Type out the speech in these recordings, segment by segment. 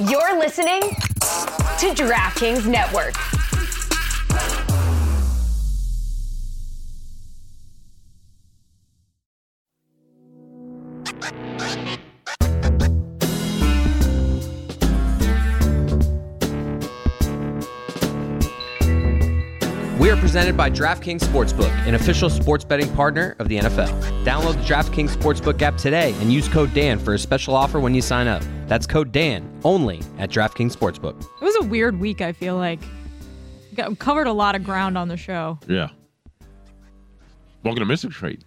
You're listening to DraftKings Network. We are presented by DraftKings Sportsbook, an official sports betting partner of the NFL. Download the DraftKings Sportsbook app today and use code DAN for a special offer when you sign up. That's code DAN only at DraftKings Sportsbook. It was a weird week, I feel like. Got, covered a lot of ground on the show. Yeah. Welcome hmm. to Mystery Crate.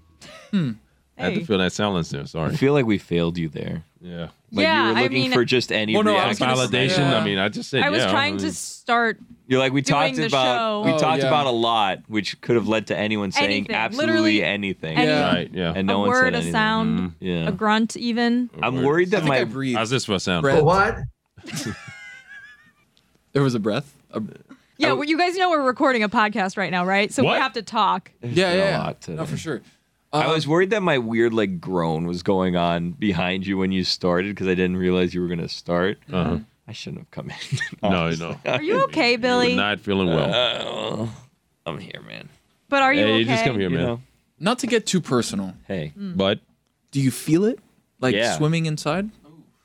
I had Hey. to feel that silence there. Sorry. I Sorry. feel like we failed you there. Yeah. Like Yeah, you were I looking mean- for just any Well, no, reaction. I validation. yeah. I mean, I just said. I was yeah, trying I to mean, start You're like we doing talked about show. we Oh, talked yeah. about a lot, which could have led to anyone saying Anything. absolutely Literally anything. any- Yeah. Right. Yeah. And no a one word, said a anything. sound, mm-hmm. Yeah. a grunt, even. I'm worried that think my I. How's this for a sound? Breath. What? There was a breath. A- Yeah, well, you guys know we're recording a podcast right now, right? So What? we have to talk. yeah, yeah, yeah. No, for sure. I Um, was worried that my weird like groan was going on behind you when you started because I didn't realize you were gonna start. Uh-huh. I shouldn't have come in. No, honestly. no. Are you okay, You Billy? were not feeling well. Uh, I'm here, man. but are you hey, okay? you just come here, You man. know? Not to get too personal. Hey. But Do you feel it? Like Yeah. swimming inside?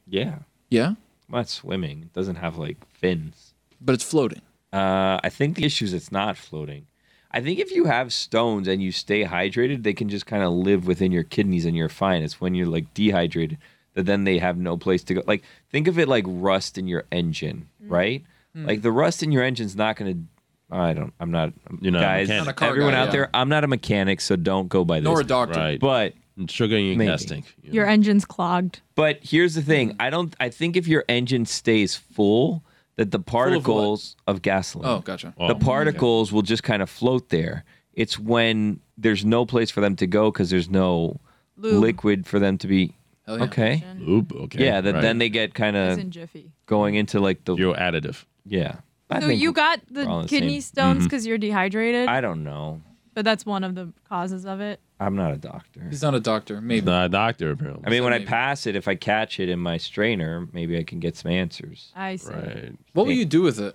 Yeah. Yeah, I'm not swimming. It doesn't have like fins. but it's floating. Uh, I think the issue is it's not floating. I think if you have stones and you stay hydrated, they can just kind of live within your kidneys and you're fine. It's when you're like dehydrated that then they have no place to go. Like think of it like rust in your engine, mm. right? Mm. Like the rust in your engine's not going to. I don't. I'm not. You're not guys. mechanic. Not a car everyone guy, out yeah. there, I'm not a mechanic, so don't go by this. Nor a doctor. right. But sugar in your Maybe. gas tank. you Your know. engine's clogged. But here's the thing. Mm. I don't. I think if your engine stays full, that the particles of, gasoline, Oh, gotcha. Oh, the particles will just kind of float there. It's when there's no place for them to go because there's no Lube. liquid for them to be. Hell yeah. Okay. Lube. Okay. Yeah. That right. then they get kind of in going into like the. Your additive. yeah. I So you got the the kidney same. Mm-hmm. stones because you're dehydrated, I don't know. but that's one of the causes of it. I'm not a doctor. He's not a doctor. Maybe. Not a doctor, apparently. I mean, when I pass it, if I catch it in my strainer, maybe I can get some answers. I see. right. what will you do with it?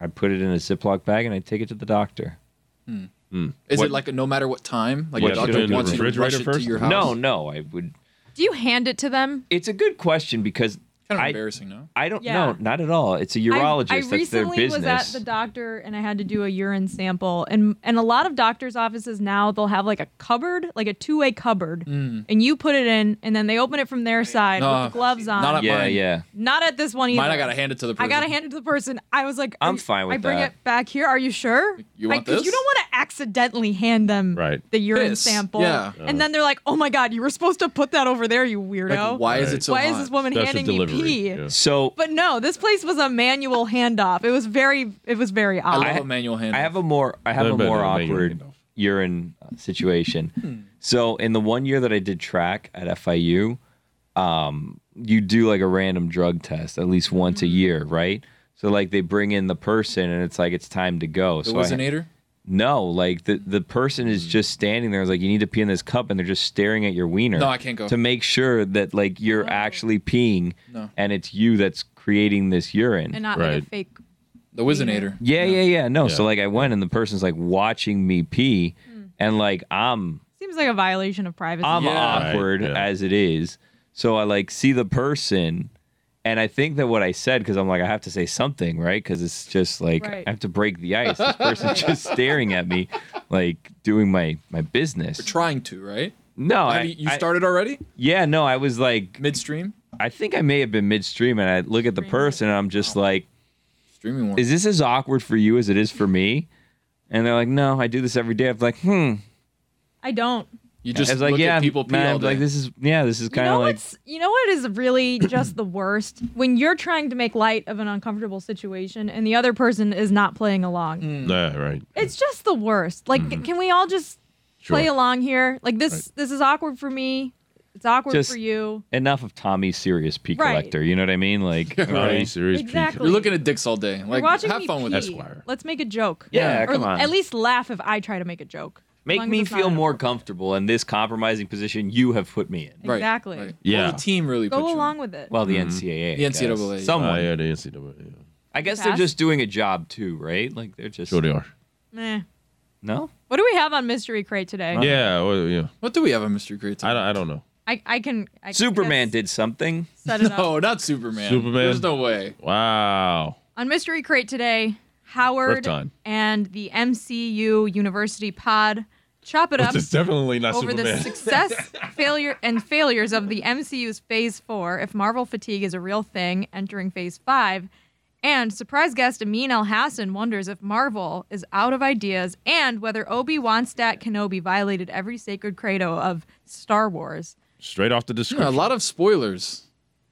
I put it in a Ziploc bag and I take it to the doctor. Hmm. Hmm. Is What- it like a no matter what time? Like What, the should doctor I do wants you to rush refrigerator it to first? your house? No, no, I would. Do you hand it to them? It's a good question because Kind of I, embarrassing, no? I don't Yeah. know, not at all. It's a urologist. I, I That's their recently business. was at the doctor and I had to do a urine sample, and and a lot of doctors' offices now they'll have like a cupboard, like a two way cupboard, mm. and you put it in, and then they open it from their side No, with the gloves on. not at yeah, mine. yeah. Not at this one either. Mine, I gotta hand it to the person. I gotta hand it to the person. I was like, I'm you- fine with that. I bring that. it back here. Are you sure? You Like, want 'cause this? You don't want to accidentally hand them Right. the urine Piss, sample. yeah. And then they're like, oh my god, you were supposed to put that over there, you weirdo. Like, why is it so Why is this woman Special handing delivery. me pee? Yeah. So But no, this place was a manual handoff. It was very, it was very I love a manual hand. I have a more I have No, a more no, no, you awkward urine uh, situation. Hmm. So in the one year that I did track at FIU, um, you do like a random drug test at least once Hmm. a year, right? So like they bring in the person and it's like it's time to go. the so I, Whizzinator. No, like the the person Hmm. is just standing there. It's like you need to pee in this cup, and they're just staring at your wiener. No, I can't go. to make sure that like you're actually peeing, No. and it's you that's creating this urine. and not like a Right. fake. The Whizzinator. yeah, yeah, yeah. No, so Yeah. like I went, and the person's like watching me pee, Hmm. and like I'm Seems like a violation of privacy. I'm Yeah. awkward Right, yeah. as it is. So I like see the person, and I think that what I said because I'm like I have to say something, right? Because it's just like Right. I have to break the ice. This person's just staring at me, like doing my my business. You're trying to, right? No, Have I, you, you I- started already? yeah, no, I was like, Midstream? I think I may have been midstream, and I look at the person, and I'm just like, Streaming one. is this as awkward for you as it is for me? And they're like, no, I do this every day. I'm like, hmm. I don't. You I just was like, look yeah, at people pee man, all day. like this is, yeah, this is You kind know of like, what's you know what is really just the worst when you're trying to make light of an uncomfortable situation and the other person is not playing along. Mm. Yeah, right. It's just the worst. Like, can we all just Sure. play along here? Like this, this is awkward for me. It's awkward Just- for you. enough of Tommy's serious pee Right. collector. You know what I mean? Like, okay. you serious? Exactly. You're looking at dicks all day. You're Like, watching have me fun with pee. it. Esquire. Let's make a joke. Yeah, or come on. At least laugh if I try to make a joke. Make me feel more comfortable in this compromising position you have put me in. Right, Exactly. right. Yeah. Well, the team really put Go you in. along with it. Well, the NCAA. The guess. NCAA. Someone. Uh, yeah, the NCAA. Yeah. I guess Pass? they're just doing a job too, right? Like they're just Sure they are. Meh. no. What do we have on mystery crate today? Yeah, well, yeah. What do we have on Mystery Crate? I don't, I don't know. I, I can. I can Superman guess- did something. set it up. No, not Superman. Superman? There's no way. Wow. On Mystery Crate today, Howard Bryant. and the MCU University Pod chop it up It's definitely not over Superman. the success, failure, and failures of the MCU's Phase 4, if Marvel fatigue is a real thing entering Phase 5. And surprise guest Amin Elhassan wonders if Marvel is out of ideas and whether Obi-Wan Stat Kenobi violated every sacred credo of Star Wars. Straight off the Yeah, description. a lot of spoilers.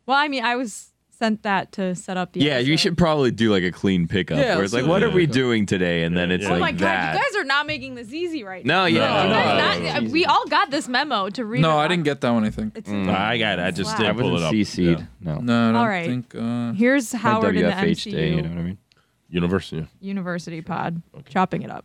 Well, I mean, I was sent that to set up the Yeah, you should probably do like a clean pickup Yeah, where it's like, what are we doing today? And then it's Oh like my god, that. you guys are not making this easy right now. no, yeah, No, no, not- we all got this memo to read. No, I didn't get that one. I think. It's Mm. I got it. I just Wow. Didn't pull it wasn't up. CC'd. Yeah. No. No, I don't All right. think. Uh, Here's My Howard in the WFH MCU day, you know what I mean? University. University Pod, chopping it up.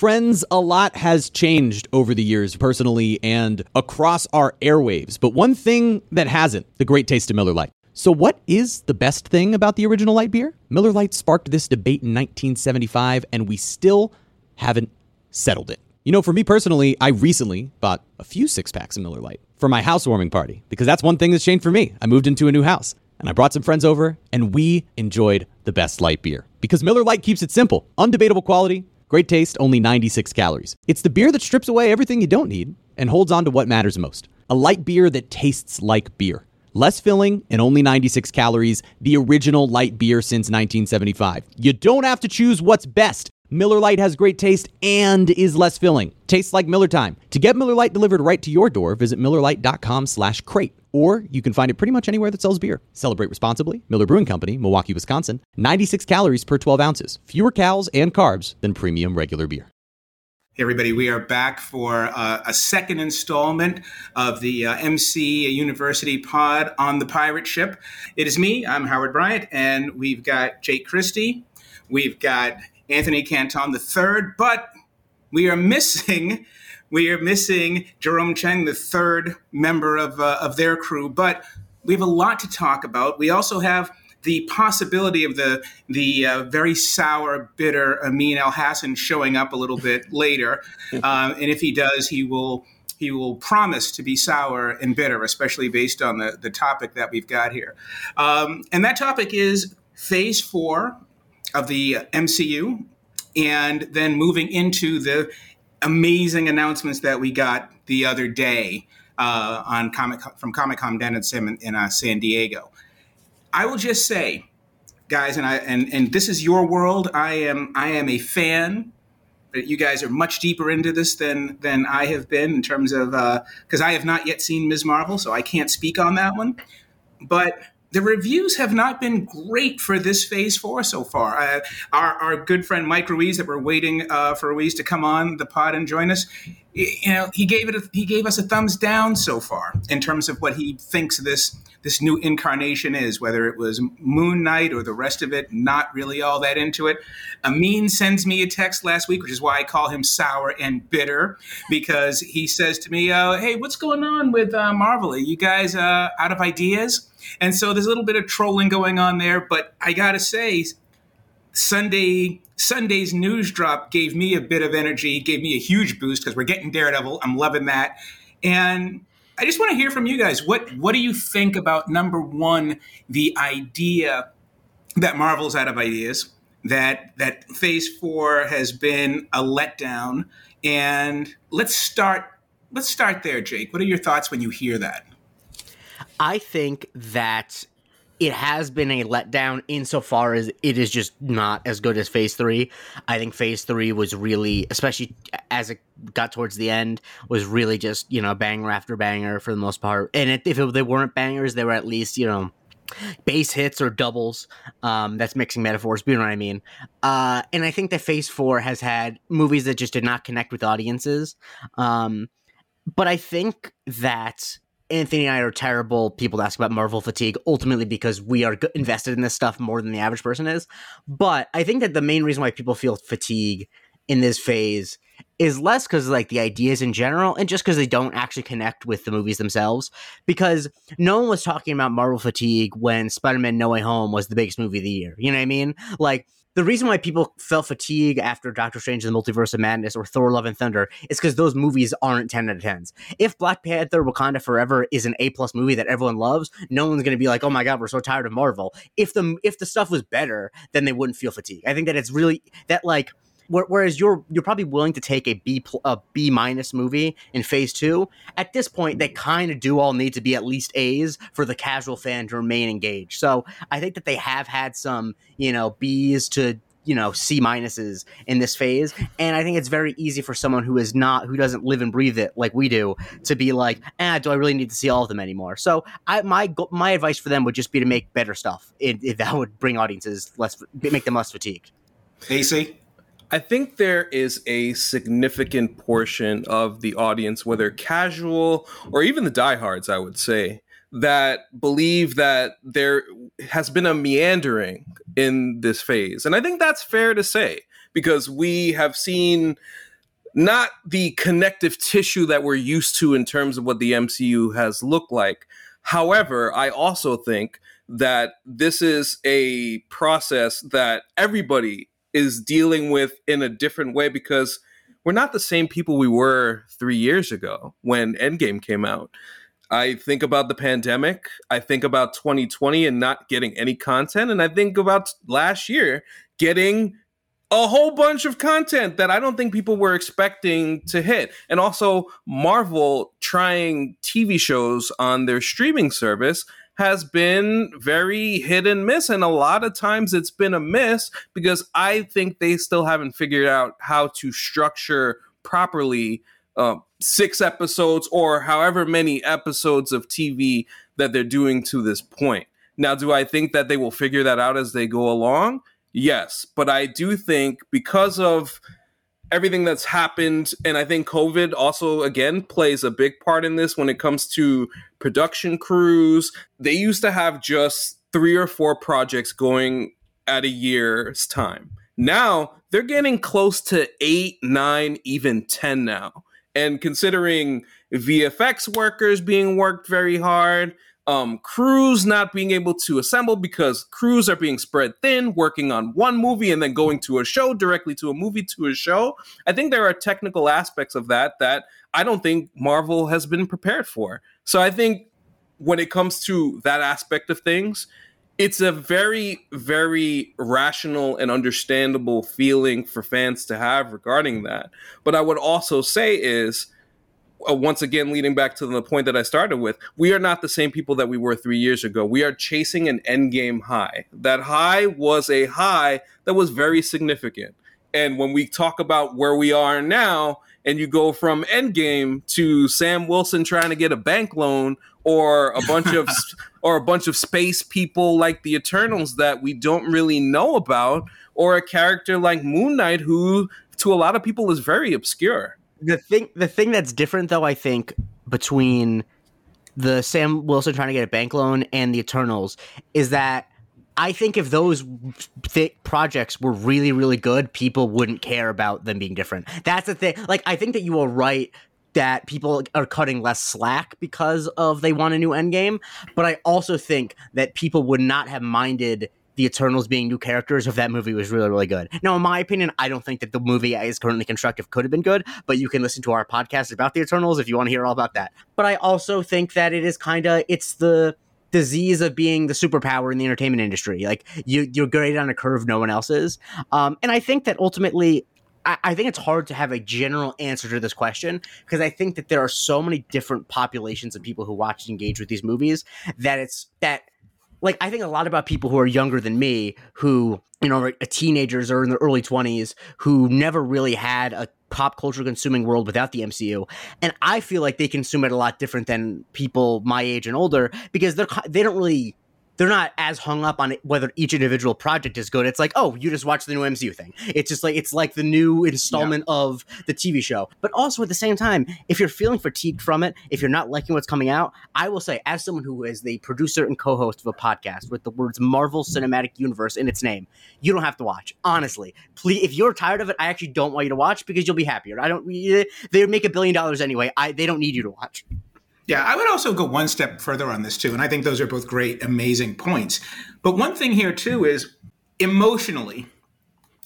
Friends, a lot has changed over the years, personally and across our airwaves. But one thing that hasn't the great taste of Miller Lite. So, what is the best thing about the original light beer? Miller Lite sparked this debate in 1975, and we still haven't settled it. You know, for me personally, I recently bought a few six packs of Miller Lite for my housewarming party because that's one thing that's changed for me. I moved into a new house and I brought some friends over and we enjoyed the best light beer because Miller Lite keeps it simple, undebatable quality, great taste, only 96 calories. It's the beer that strips away everything you don't need and holds on to what matters most. A light beer that tastes like beer. Less filling and only 96 calories, the original light beer since 1975. You don't have to choose what's best. Miller Lite has great taste and is less filling. Tastes like Miller time. To get Miller Lite delivered right to your door, visit MillerLite.com slash crate. Or you can find it pretty much anywhere that sells beer. Celebrate responsibly. Miller Brewing Company, Milwaukee, Wisconsin. 96 calories per 12 ounces. Fewer calories and carbs than premium regular beer. Hey, everybody, we are back for uh, a second installment of the uh, MC University pod on the pirate ship. It is me, I'm Howard Bryant, and we've got Jake Christie, we've got Anthony Canton III, but we are missing. We are missing Jerome Cheng, the third member of, uh, of their crew, but we have a lot to talk about. We also have the possibility of the the uh, very sour, bitter Amin Elhassan showing up a little bit later, um, and if he does, he will he will promise to be sour and bitter, especially based on the the topic that we've got here, um, and that topic is Phase Four of the MCU, and then moving into the amazing announcements that we got the other day uh, on Comic from Comic Con Den and Sim in, in uh, San Diego. I will just say, guys, and I and and this is your world. I am I am a fan. But you guys are much deeper into this than than I have been in terms of because I have not yet seen Ms. Marvel, so I can't speak on that one. But the reviews have not been great for this phase four so far. Uh, our, our good friend Mike Ruiz, that we're waiting uh, for Ruiz to come on the pod and join us, you know, he gave it a, he gave us a thumbs down so far in terms of what he thinks this this new incarnation is. Whether it was Moon Knight or the rest of it, not really all that into it. Amin sends me a text last week, which is why I call him sour and bitter, because he says to me, uh, "Hey, what's going on with uh, Marvel? Are you guys uh, out of ideas?" And so there's a little bit of trolling going on there, but I gotta say, Sunday Sunday's news drop gave me a bit of energy, gave me a huge boost because we're getting Daredevil. I'm loving that, and I just want to hear from you guys. What what do you think about number one, the idea that Marvel's out of ideas, that that Phase Four has been a letdown, and let's start let's start there, Jake. What are your thoughts when you hear that? I think that it has been a letdown insofar as it is just not as good as phase three. I think phase three was really, especially as it got towards the end, was really just, you know, banger after banger for the most part. And it, if they weren't bangers, they were at least, you know, base hits or doubles. Um, that's mixing metaphors, but you know what I mean. Uh, and I think that phase four has had movies that just did not connect with audiences. Um, but I think that Anthony and I are terrible people to ask about Marvel fatigue, ultimately because we are invested in this stuff more than the average person is. But I think that the main reason why people feel fatigue in this phase is less because like the ideas in general and just because they don't actually connect with the movies themselves because no one was talking about marvel fatigue when spider-man no way home was the biggest movie of the year you know what i mean like the reason why people felt fatigue after Doctor Strange and the Multiverse of Madness or Thor Love and Thunder is because those movies aren't 10 out of 10s. If Black Panther Wakanda Forever is an A plus movie that everyone loves, no one's gonna be like, oh my god, we're so tired of Marvel. If the if the stuff was better, then they wouldn't feel fatigue. I think that it's really that like whereas you're you're probably willing to take a B a B minus movie in phase two. At this point, they kind of do all need to be at least A's for the casual fan to remain engaged. So I think that they have had some you know B's to you know C minuses in this phase, and I think it's very easy for someone who is not who doesn't live and breathe it like we do to be like, ah, do I really need to see all of them anymore? So I my my advice for them would just be to make better stuff. If that would bring audiences less, make them less fatigued. AC. I think there is a significant portion of the audience, whether casual or even the diehards, I would say, that believe that there has been a meandering in this phase. And I think that's fair to say because we have seen not the connective tissue that we're used to in terms of what the MCU has looked like. However, I also think that this is a process that everybody is dealing with in a different way because we're not the same people we were three years ago when Endgame came out. I think about the pandemic. I think about 2020 and not getting any content. And I think about last year getting a whole bunch of content that I don't think people were expecting to hit. And also, Marvel trying TV shows on their streaming service has been very hit and miss. And a lot of times it's been a miss because I think they still haven't figured out how to structure properly uh, six episodes or however many episodes of TV that they're doing to this point. Now, do I think that they will figure that out as they go along? Yes. But I do think because of everything that's happened and i think covid also again plays a big part in this when it comes to production crews. They used to have just three or four projects going at a year's time. Now they're getting close to eight nine even ten now. And considering vfx workers being worked very hard um, crews not being able to assemble because crews are being spread thin, working on one movie and then going to a show directly to a movie to a show. I think there are technical aspects of that that I don't think Marvel has been prepared for. So I think when it comes to that aspect of things, it's a very, very rational and understandable feeling for fans to have regarding that. But I would also say is Uh, once again leading back to the point that I started with, we are not the same people that we were three years ago. We are chasing an endgame high. That high was a high that was very significant. And when we talk about where we are now, and you go from endgame to Sam Wilson trying to get a bank loan, or a bunch of or a bunch of space people like the Eternals that we don't really know about, or a character like Moon Knight who to a lot of people is very obscure the thing the thing that's different though i think between the sam wilson trying to get a bank loan and the eternals is that i think if those th- projects were really really good people wouldn't care about them being different. That's the thing. Like i think that you are right that people are cutting less slack because of they want a new endgame but i also think that people would not have minded the Eternals being new characters if that movie was really, really good. Now, in my opinion, I don't think that the movie is currently constructive could have been good, but you can listen to our podcast about the Eternals if you want to hear all about that. But I also think that it is kind of, it's the disease of being the superpower in the entertainment industry. Like you, you're graded on a curve no one else is. Um, and I think that ultimately I, think it's hard to have a general answer to this question because I think that there are so many different populations of people who watch and engage with these movies that it's that like I think a lot about people who are younger than me, who you know, are teenagers or in their early twenties, who never really had a pop culture consuming world without the MCU, and I feel like they consume it a lot different than people my age and older because they're they don't really they're not as hung up on whether each individual project is good. It's like, oh, you just watch the new MCU thing. It's just like it's like the new installment of the TV show. But also at the same time, if you're feeling fatigued from it, if you're not liking what's coming out, I will say, as someone who is the producer and co-host of a podcast with the words Marvel Cinematic Universe in its name, you don't have to watch. Honestly, please, if you're tired of it, I actually don't want you to watch because you'll be happier. I don't. Eh, they make a billion dollars anyway. I they don't need you to watch. Yeah, I would also go one step further on this too. And I think those are both great, amazing points. But one thing here too is emotionally,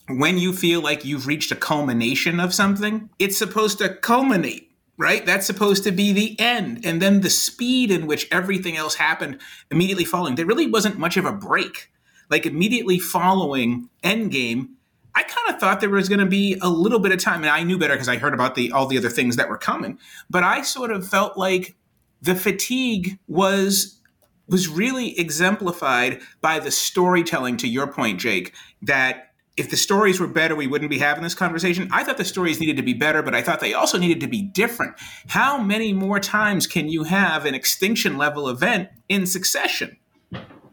when you feel like you've reached a culmination of something, it's supposed to culminate, right? That's supposed to be the end. And then the speed in which everything else happened immediately following, there really wasn't much of a break. Like immediately following Endgame, I kind of thought there was going to be a little bit of time, and I knew better because I heard about the all the other things that were coming. But I sort of felt like the fatigue was was really exemplified by the storytelling to your point jake that if the stories were better we wouldn't be having this conversation. I thought the stories needed to be better but i thought they also needed to be different. How many more times can you have an extinction level event in succession?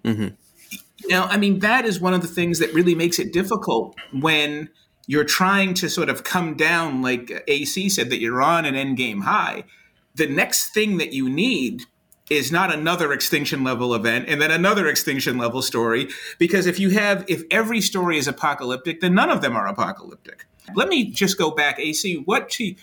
Mm-hmm. you know i mean that is one of the things that really makes it difficult when you're trying to sort of come down like ac said that you're on an end game high the next thing that you need is not another extinction level event and then another extinction level story because if you have if every story is apocalyptic then none of them are apocalyptic. Let me just go back ac what to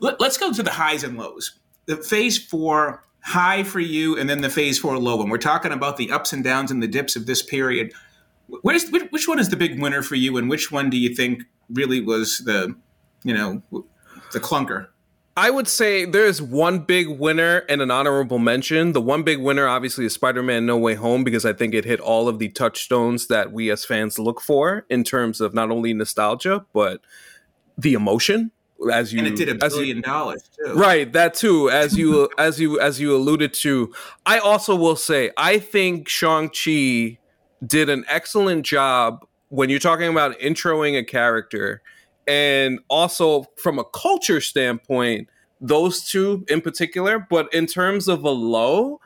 let, us go to the highs and lows. The phase four high for you and then the phase four low and we're talking about the ups and downs and the dips of this period. Where's, which one is the big winner for you and which one do you think really was the you know the clunker I would say there's one big winner and an honorable mention. The one big winner, obviously, is Spider Man No Way Home because I think it hit all of the touchstones that we as fans look for in terms of not only nostalgia, but the emotion. As you, and it did a billion you, dollars too. Right, that too. As you, as you, as you alluded to, I also will say I think Shang Chi did an excellent job when you're talking about introing a character and also from a culture standpoint, those two in particular. But in terms of a low,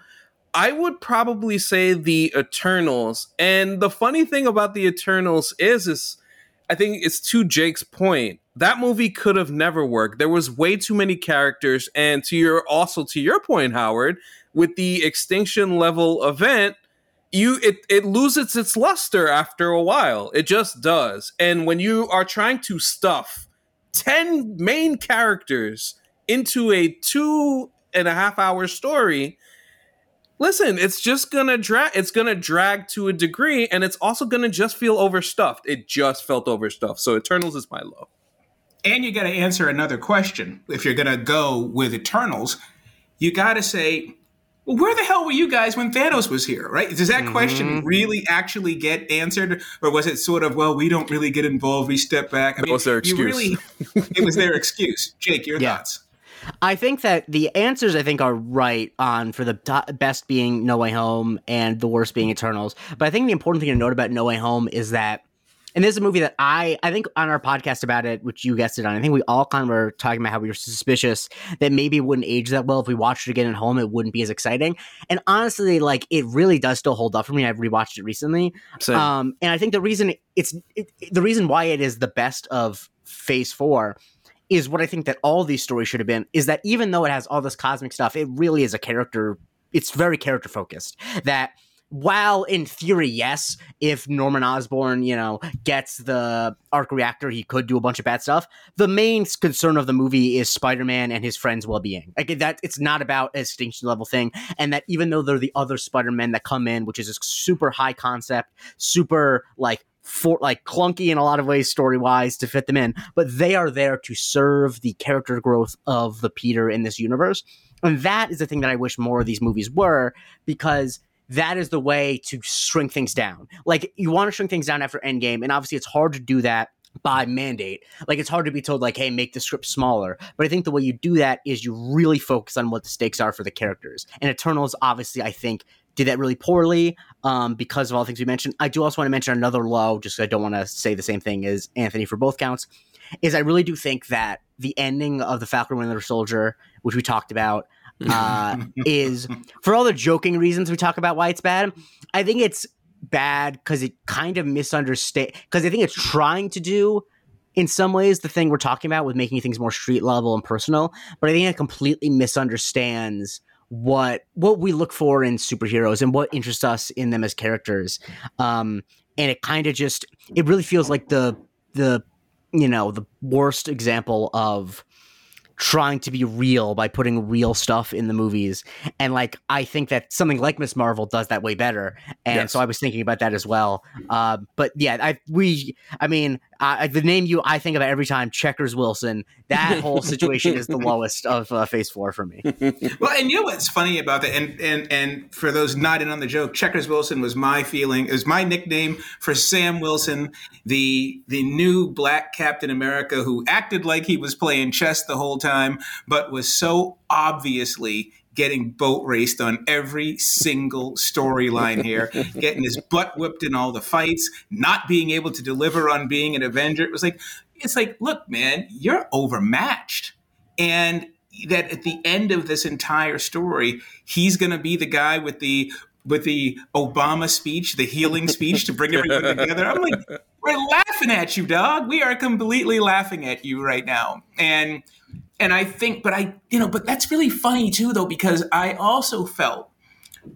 I would probably say the Eternals. And the funny thing about the Eternals is, is I think it's to Jake's point. That movie could have never worked. There was way too many characters, and to your also to your point, Howard, with the extinction level event, you it it loses its luster after a while. It just does. And when you are trying to stuff 10 main characters into a two and a half hour story, listen, it's just gonna drag it's gonna drag to a degree, and it's also gonna just feel overstuffed. It just felt overstuffed. So Eternals is my low. And you gotta answer another question. If you're gonna go with Eternals, you gotta say well, where the hell were you guys when Thanos was here, right? Does that mm-hmm. question really actually get answered? Or was it sort of, well, we don't really get involved, we step back? I mean, was their excuse? Really, it was their excuse. Jake, your yeah. thoughts? I think that the answers I think are right on for the best being No Way Home and the worst being Eternals. But I think the important thing to note about No Way Home is that and this is a movie that I I think on our podcast about it, which you guessed it on, I think we all kind of were talking about how we were suspicious that maybe it wouldn't age that well if we watched it again at home. It wouldn't be as exciting. And honestly, like it really does still hold up for me. I've rewatched it recently, Same. um, and I think the reason it's it, the reason why it is the best of Phase Four is what I think that all these stories should have been. Is that even though it has all this cosmic stuff, it really is a character. It's very character focused. That while in theory, yes, if Norman Osborn, you know, gets the arc reactor, he could do a bunch of bad stuff. The main concern of the movie is Spider-Man and his friends' well-being. Like that, it's not about an extinction level thing, and that even though they're the other Spider-Men that come in, which is a super high concept, super like for like clunky in a lot of ways story wise to fit them in, but they are there to serve the character growth of the Peter in this universe. And that is the thing that I wish more of these movies were because that is the way to shrink things down. Like you want to shrink things down after Endgame, and obviously it's hard to do that by mandate. Like it's hard to be told like, hey, make the script smaller. But I think the way you do that is you really focus on what the stakes are for the characters. And Eternals, obviously, I think did that really poorly um, because of all the things we mentioned. I do also want to mention another low, just I don't want to say the same thing as Anthony for both counts. Is I really do think that the ending of the Falcon Winter Soldier, which we talked about, uh, is for all the joking reasons we talk about why it's bad. I think it's bad because it kind of misunderstands because I think it's trying to do in some ways the thing we're talking about with making things more street level and personal, but I think it completely misunderstands what what we look for in superheroes and what interests us in them as characters. Um, and it kind of just it really feels like the the you know the worst example of trying to be real by putting real stuff in the movies. And like i think that something like miss marvel does that way better. And Yes. so i was thinking about that as well. Uh, but yeah i we i mean uh, the name you i think about every time checkers wilson that whole situation is the lowest of uh, phase four for me. Well, and you know what's funny about that, and and and for those not in on the joke, Checkers Wilson was my feeling, It was my nickname for Sam Wilson, the the new black Captain America who acted like he was playing chess the whole time, but was so obviously getting boat raced on every single storyline here, getting his butt whipped in all the fights, not being able to deliver on being an Avenger. It was like, it's like, look, man, you're overmatched. And that at the end of this entire story, he's going to be the guy with the with the Obama speech, the healing speech to bring everyone together. I'm like, we're laughing at you, dog. We are completely laughing at you right now. And and I think, but I, you know, but that's really funny too, though, because I also felt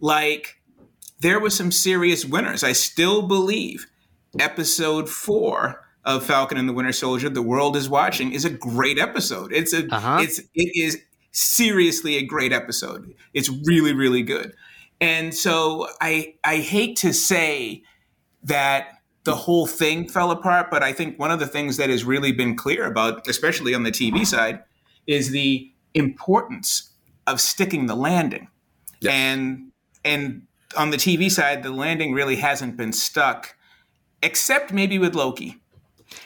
like there were some serious winners. I still believe episode four of Falcon and the Winter Soldier, The World is Watching, is a great episode. It's a Uh-huh. it's it is seriously a great episode. It's really, really good. And so I I hate to say that the whole thing fell apart, but I think one of the things that has really been clear about, especially on the TV side, is the importance of sticking the landing. And and on the TV side, the landing really hasn't been stuck, except maybe with Loki.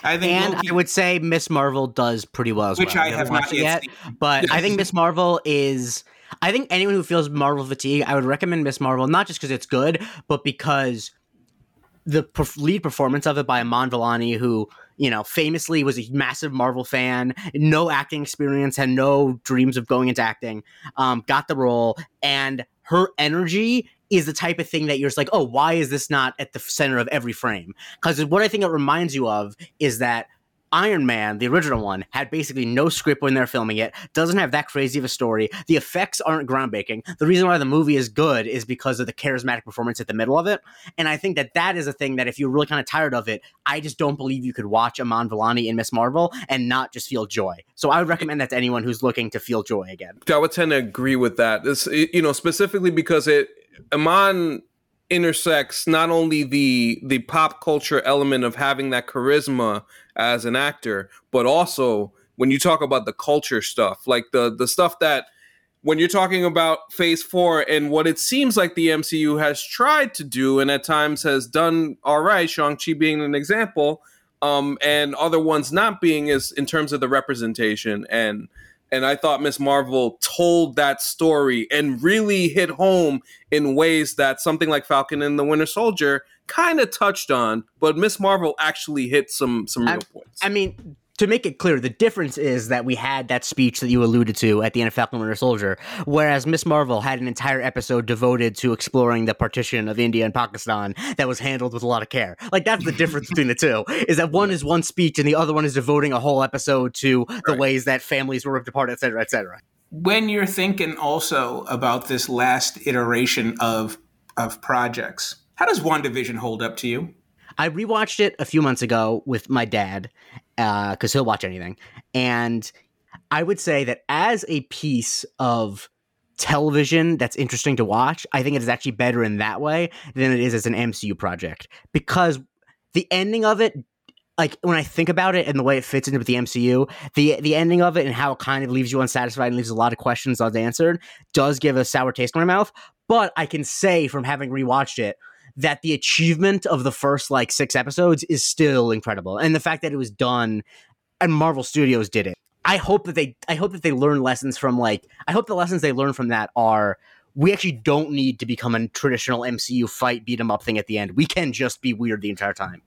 I think and Loki, I would say Miss Marvel does pretty well as well. Which well. I haven't have not watched it yet but I think Miss Marvel is. I think anyone who feels Marvel fatigue, I would recommend Miss Marvel not just because it's good, but because the lead performance of it by Iman Vellani, who you know famously was a massive Marvel fan, no acting experience, had no dreams of going into acting, um, got the role, and her energy is the type of thing that you're just like, oh, why is this not at the center of every frame? Because what I think it reminds you of is that Iron Man, the original one, had basically no script when they're filming it, doesn't have that crazy of a story. The effects aren't groundbreaking. The reason why the movie is good is because of the charismatic performance at the middle of it. And I think that that is a thing that if you're really kind of tired of it, I just don't believe you could watch Iman Vellani in Miss Marvel and not just feel joy. So I would recommend that to anyone who's looking to feel joy again. I would tend to agree with that. This, you know, specifically because it Iman intersects not only the the pop culture element of having that charisma as an actor, but also when you talk about the culture stuff, like the the stuff that when you're talking about phase four and what it seems like the MCU has tried to do and at times has done all right, Shang-Chi being an example, um, and other ones not being is in terms of the representation and and I thought Miss Marvel told that story and really hit home in ways that something like Falcon and the Winter Soldier kind of touched on, but Miss Marvel actually hit some some real points. I mean, to make it clear, the difference is that we had that speech that you alluded to at the end of Falcon Winter Soldier, whereas Miss Marvel had an entire episode devoted to exploring the partition of India and Pakistan that was handled with a lot of care. Like that's the difference between the two. Is that one is one speech and the other one is devoting a whole episode to the ways that families were ripped apart, et cetera, et cetera. when you're thinking also about this last iteration of of projects, how does WandaVision hold up to you? I rewatched it a few months ago with my dad uh, because he'll watch anything, and I would say that as a piece of television that's interesting to watch, I think it is actually better in that way than it is as an MCU project because the ending of it. Like when I think about it and the way it fits into the MCU, the the ending of it and how it kind of leaves you unsatisfied and leaves a lot of questions unanswered does give a sour taste in my mouth. But I can say from having rewatched it that the achievement of the first like six episodes is still incredible, and the fact that it was done and Marvel Studios did it. I hope that they I hope that they learn lessons from like I hope the lessons they learn from that are we actually don't need to become a traditional MCU fight beat 'em up thing at the end. We can just be weird the entire time.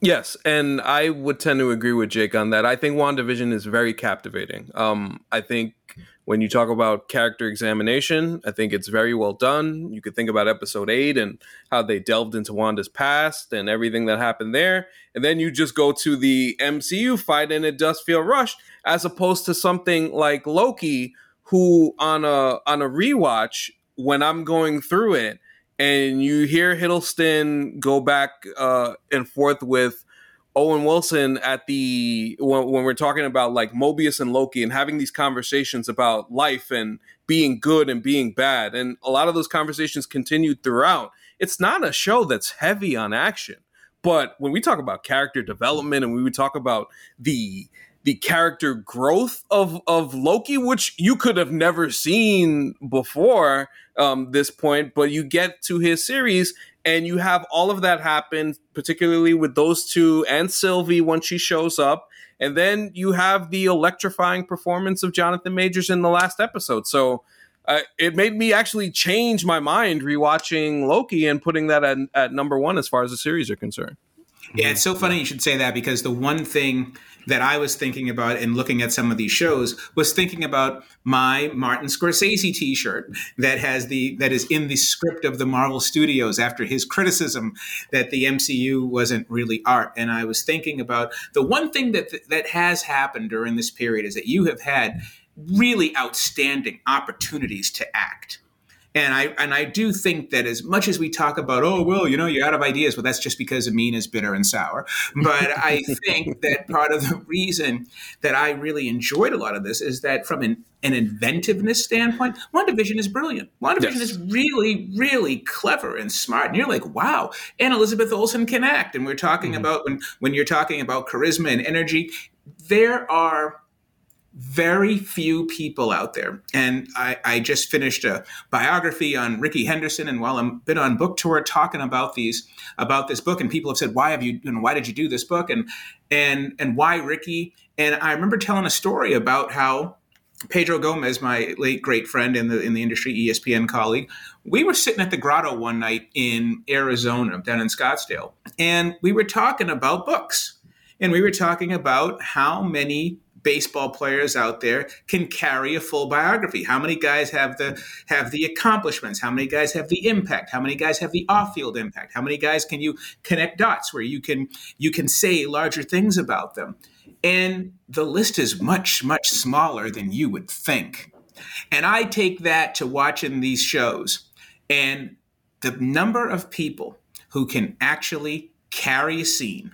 Yes, and I would tend to agree with Jake on that. I think WandaVision is very captivating. Um, I think When you talk about character examination, I think it's very well done. You could think about episode eight and how they delved into Wanda's past and everything that happened there. And then you just go to the MCU fight and it does feel rushed, as opposed to something like Loki, who on a on a rewatch, when I'm going through it, and you hear Hiddleston go back uh, and forth with Owen Wilson at the when, when, we're talking about like Mobius and Loki and having these conversations about life and being good and being bad, and a lot of those conversations continued throughout. It's not a show that's heavy on action, but when we talk about character development and we talk about the the character growth of of Loki, which you could have never seen before um, this point, but you get to his series and you have all of that happen, particularly with those two and Sylvie when she shows up. And then you have the electrifying performance of Jonathan Majors in the last episode. So uh, it made me actually change my mind rewatching Loki and putting that at, at number one as far as the series are concerned. Yeah, mm-hmm. it's so funny you should say that because the one thing that I was thinking about in looking at some of these shows was thinking about my Martin Scorsese T-shirt that has the that is in the script of the Marvel Studios after his criticism that the MCU wasn't really art. And I was thinking about the one thing that that has happened during this period is that you have had really outstanding opportunities to act and I and I do think that as much as we talk about, oh well, you know, you're out of ideas, well, that's just because Amin is bitter and sour. But I think that part of the reason that I really enjoyed a lot of this is that from an, an inventiveness standpoint, WandaVision is brilliant. WandaVision yes. is really, really clever and smart. And you're like, wow. And Elizabeth Olsen can act. And we're talking mm-hmm. about when when you're talking about charisma and energy, there are very few people out there. And I, I, just finished a biography on Rickey Henderson, and while I'm been on book tour talking about these about this book, and people have said, "Why have you? you know, why did you do this book?" and and and why Rickey? And I remember telling a story about how Pedro Gomez, my late great friend in the in the industry, ESPN colleague, we were sitting at the Grotto one night in Arizona, down in Scottsdale, and we were talking about books. And we were talking about how many baseball players out there can carry a full biography. How many guys have the have the accomplishments? How many guys have the impact? How many guys have the off-field impact? How many guys can you connect dots where you can you can say larger things about them? And the list is much much smaller than you would think. And I take that to watching these shows and the number of people who can actually carry a scene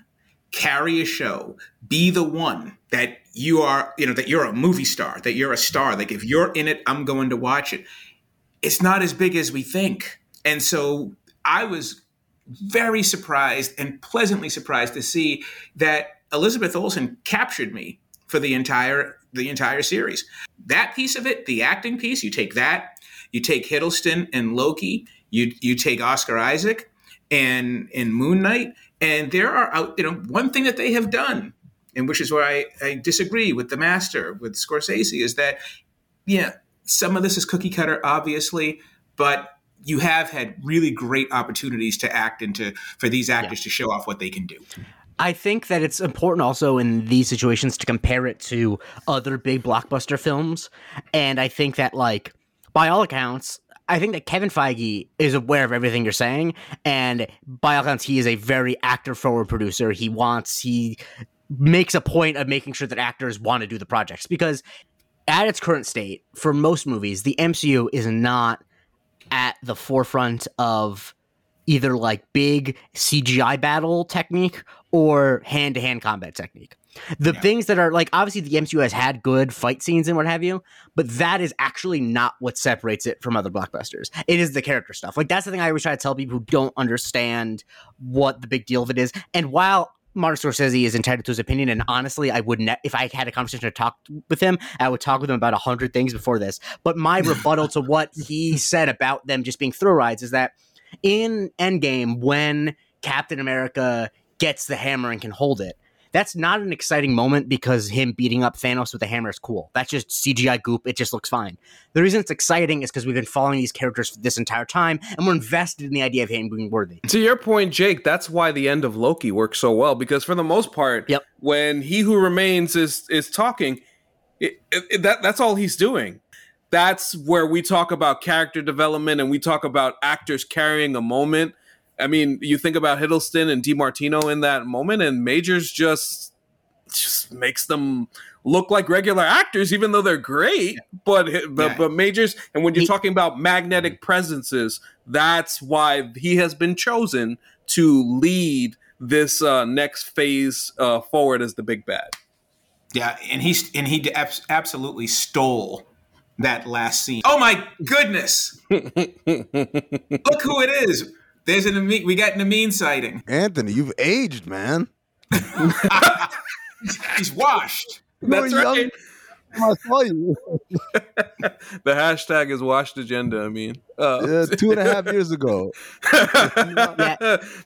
carry a show, be the one that you are, you know, that you're a movie star, that you're a star. Like if you're in it, I'm going to watch it. It's not as big as we think. And so I was very surprised and pleasantly surprised to see that Elizabeth Olsen captured me for the entire the entire series. That piece of it, the acting piece, you take that, you take Hiddleston and Loki, you you take Oscar Isaac and in Moon Knight, and there are out, you know, one thing that they have done, and which is where I, I disagree with the master, with Scorsese, is that, yeah, some of this is cookie cutter, obviously, but you have had really great opportunities to act into for these actors yeah. to show off what they can do. I think that it's important also in these situations to compare it to other big blockbuster films. And I think that, like, by all accounts, I think that Kevin Feige is aware of everything you're saying, and by all accounts, he is a very actor-forward producer. He wants he makes a point of making sure that actors want to do the projects because at its current state, for most movies, the MCU is not at the forefront of either like big CGI battle technique or hand-to-hand combat technique. The yeah. things that are like obviously the MCU has had good fight scenes and what have you, but that is actually not what separates it from other blockbusters. It is the character stuff. Like that's the thing I always try to tell people who don't understand what the big deal of it is. And while Martin Scorsese is entitled to his opinion, and honestly, I would ne- if I had a conversation to talk with him, I would talk with him about a hundred things before this. But my rebuttal to what he said about them just being throw rides is that in Endgame, when Captain America gets the hammer and can hold it, that's not an exciting moment because him beating up Thanos with a hammer is cool. That's just CGI goop. It just looks fine. The reason it's exciting is because we've been following these characters this entire time and we're invested in the idea of him being worthy. To your point, Jake, that's why the end of Loki works so well because for the most part, yep. when He Who Remains is is talking, it, it, that that's all he's doing. that's where we talk about character development and we talk about actors carrying a moment. I mean, you think about Hiddleston and DiMartino in that moment, and Majors just just makes them look like regular actors, even though they're great. But but, Yeah. but Majors, and when you're He- talking about magnetic presences, that's why he has been chosen to lead this uh, next phase uh, forward as the big bad. Yeah, and he's and he abs- absolutely stole that last scene. Oh my goodness! Look who it is. There's an Amin- we got an Amin sighting. Anthony, you've aged, man. He's washed. You That's right. when I saw you. The hashtag is washed agenda. I mean, uh, Yeah, two and a half years ago.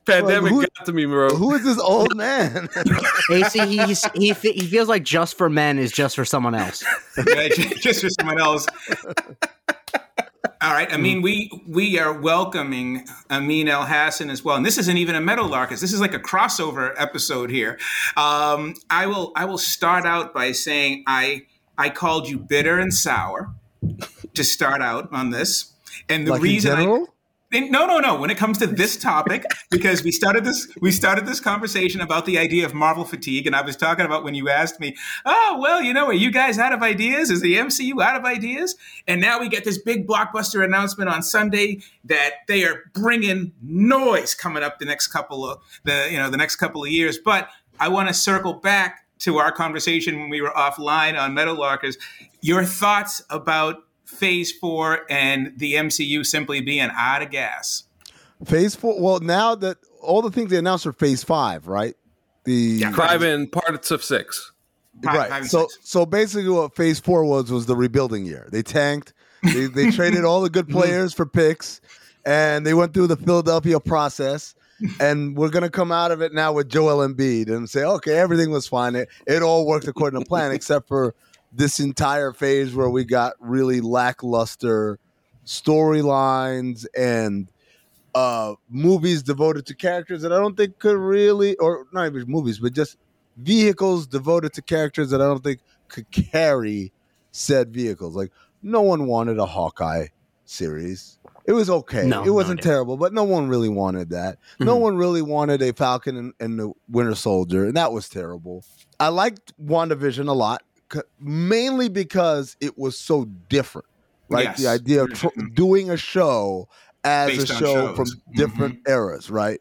pandemic Who- got to me, bro. Who is this old man? AC, he he's, he he feels like just for men is just for someone else. Yeah, just for someone else. All right. I mean, we we are welcoming Amin Elhassan as well, and this isn't even a Meadowlarkers. This is like a crossover episode here. Um, I will I will start out by saying I I called you bitter and sour to start out on this, and the like reason I, no, no, no. When it comes to this topic, because we started this, we started this conversation about the idea of Marvel fatigue, and I was talking about when you asked me, "Oh, well, you know, are you guys out of ideas? Is the MCU out of ideas?" And now we get this big blockbuster announcement on Sunday that they are bringing noise coming up the next couple of the, you know, the next couple of years. But I want to circle back to our conversation when we were offline on Meadowlarkers. Your thoughts about Phase Four and the MCU simply being out of gas. Phase four. Well, now that all the things they announced are phase five, right? The Yeah, Five and parts of six. Five- right. five so six. so basically, what phase four was was the rebuilding year. They tanked. They, they traded all the good players for picks, and they went through the Philadelphia process. And we're gonna come out of it now with Joel Embiid and say, okay, everything was fine. It, it all worked according to plan, except for this entire phase where we got really lackluster storylines and uh movies devoted to characters that I don't think could really or not even movies, but just vehicles devoted to characters that I don't think could carry said vehicles. Like no one wanted a Hawkeye series. It was okay. No, it wasn't terrible, but no one really wanted that. No one really wanted a Falcon and, and the Winter Soldier, and that was terrible. I liked WandaVision a lot, mainly because it was so different. Right? Yes. The idea of tr- doing a show as Based a show from different eras, right?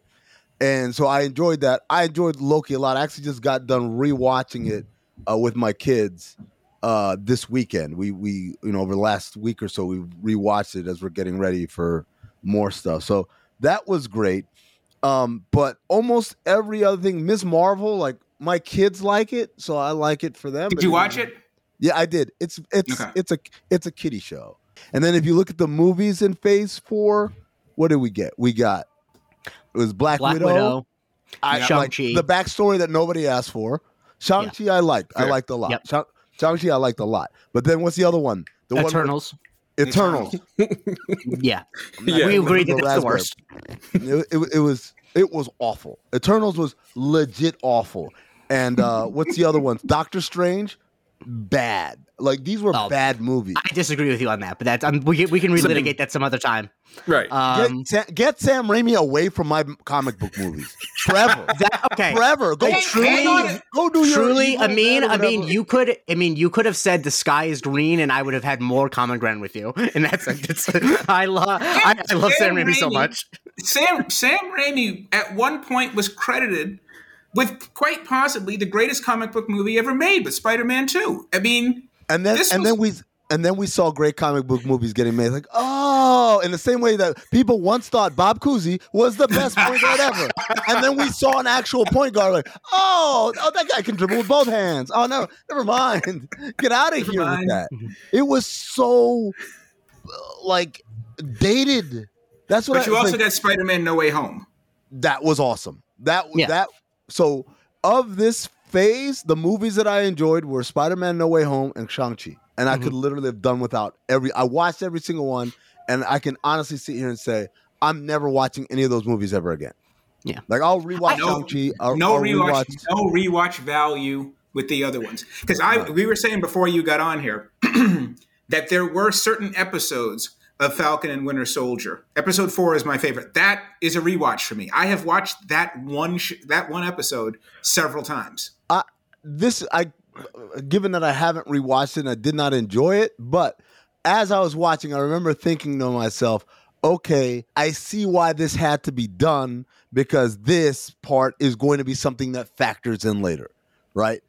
And so I enjoyed that. I enjoyed Loki a lot. I actually just got done rewatching it uh, with my kids uh, this weekend. We we you know over the last week or so we rewatched it as we're getting ready for more stuff. So that was great. Um, but almost every other thing, Miss Marvel, like my kids like it, so I like it for them. Did you watch it? Yeah, I did. It's it's Okay. it's a it's a kiddie show. And then if you look at the movies in Phase Four, what did we get? We got it was Black, Black Widow. Widow, I like Shang-Chi. the backstory that nobody asked for. Shang Chi, I liked. I liked a lot. Yep. Shang Chi, I liked a lot. But then what's the other one? The one with- Eternals. Eternals. Yeah, Yeah. we agreed that the that's the worst. it, it, it was it was awful. Eternals was legit awful. And uh, what's the other one? Doctor Strange, bad. Like these were Oh. bad movies. I disagree with you on that, but that's um, we can, we can relitigate that some other time. Right. Um, get, get Sam Raimi away from my comic book movies forever. that, okay. forever. Go Hang- truly- hang go do your Truly, evil I mean, I mean, you could, I mean, you could have said the sky is green, and I would have had more common ground with you in that sentence. I love, I, I love Sam Sam Raimi so much. Sam Sam Raimi at one point was credited with quite possibly the greatest comic book movie ever made, but Spider-Man 2. I mean, and then this and was- then we and then we saw great comic book movies getting made. Like, oh, in the same way that people once thought Bob Cousy was the best point guard ever, and then we saw an actual point guard. Like, oh, oh, that guy can dribble with both hands. Oh no, never mind. Get out of Never here mind. with that. It was so like dated. That's what but I you also like, got Spider-Man No Way Home. that was awesome. That Yeah. that so of this phase, the movies that I enjoyed were Spider-Man No Way Home and Shang-Chi. And I could mm-hmm. literally have done without every I watched every single one and I can honestly sit here and say I'm never watching any of those movies ever again. Yeah. Like I'll rewatch No, Shang-Chi, I'll, no I'll rewatch, rewatch no rewatch value with the other ones. Because I we were saying before you got on here that there were certain episodes of Falcon and Winter Soldier. Episode four is my favorite. That is a rewatch for me. I have watched that one sh- that one episode several times. I this I given that I haven't rewatched it and I did not enjoy it, but as I was watching, I remember thinking to myself, okay, I see why this had to be done because this part is going to be something that factors in later, right?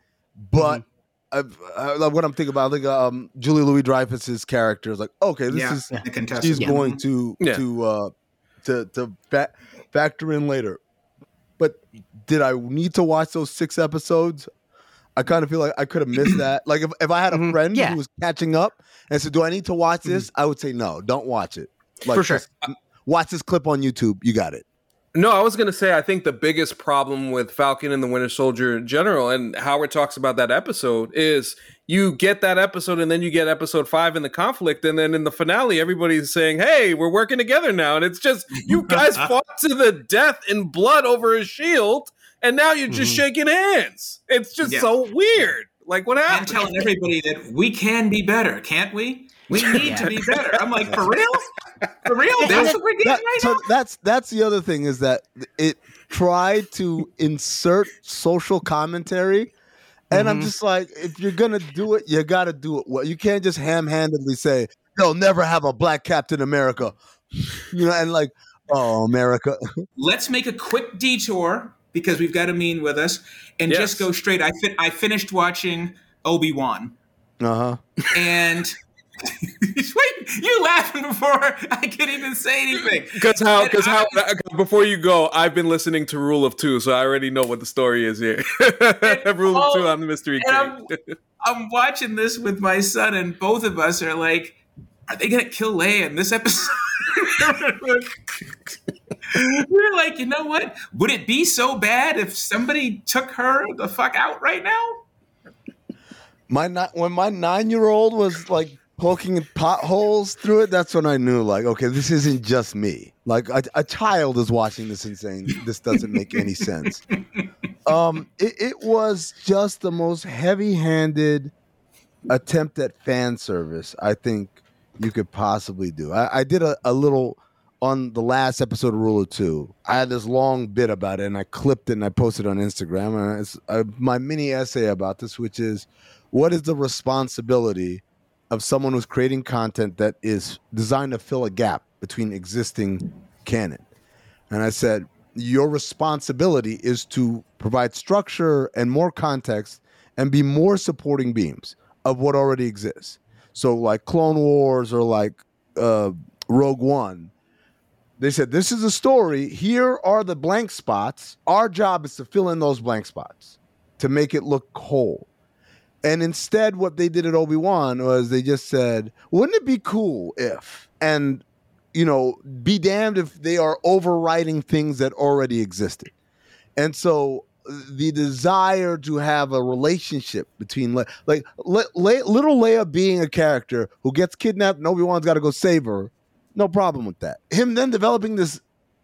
But I've, uh, like what I'm thinking about, like um, Julia Louis-Dreyfus's character is like, okay, this Yeah, is the contestant. she's Yeah. going to Yeah. to uh, to to fa- factor in later. But did I need to watch those six episodes? I kind of feel like I could have missed that. Like if, if I had a friend Yeah. who was catching up and said, "Do I need to watch this?" I would say, "No, don't watch it." Like, For sure. just watch this clip on YouTube. You got it. No, I was gonna say I think the biggest problem with Falcon and the Winter Soldier in general, and Howard talks about that episode, is you get that episode and then you get episode five in the conflict, and then in the finale, everybody's saying, "Hey, we're working together now," and it's just you guys fought to the death in blood over a shield, and now you're just mm-hmm. shaking hands. It's just Yeah. so weird. Like what I'm happened? telling everybody that we can be better, can't we? We need to be better. I'm like, for real? For real? That's what we're getting That- right so now? that's that's the other thing is that it tried to insert social commentary. And I'm just like, if you're gonna do it, you gotta do it well. You can't just ham-handedly say, "They'll never have a black Captain America," you know, and like, "Oh, America." Let's make a quick detour because we've got Amin with us and Yes. just go straight. I, fin- I finished watching Obi Wan. Uh huh. And wait, you laughing before I can even say anything. Because how? Because how? I- uh, Before you go, I've been listening to Rule of Two, so I already know what the story is here. Rule of oh, Two on the Mystery and King. I'm, I'm watching this with my son, and both of us are like, "Are they gonna kill Leia in this episode?" We're like, you know what? Would it be so bad if somebody took her the fuck out right now? My ni- when my nine year old was like poking potholes through it, that's when I knew like, okay, this isn't just me. Like a, a child is watching this and saying this doesn't make any sense. Um, it, it was just the most heavy handed attempt at fan service I think you could possibly do. I, I did a, a little on the last episode of Rule of Two. I had this long bit about it and I clipped it and I posted it on Instagram. And it's uh, my mini essay about this, which is what is the responsibility of someone who's creating content that is designed to fill a gap between existing canon? And I said, your responsibility is to provide structure and more context and be more supporting beams of what already exists. So, like Clone Wars or like uh, Rogue One, they said, This is a story. Here are the blank spots. Our job is to fill in those blank spots to make it look whole. And instead, what they did at Obi Wan was they just said, Wouldn't it be cool if? And you know, be damned if they are overriding things that already existed. And so the desire to have a relationship between Le- like Le- Le- little Leia being a character who gets kidnapped and Obi-Wan's got to go save her, no problem with that. Him then developing this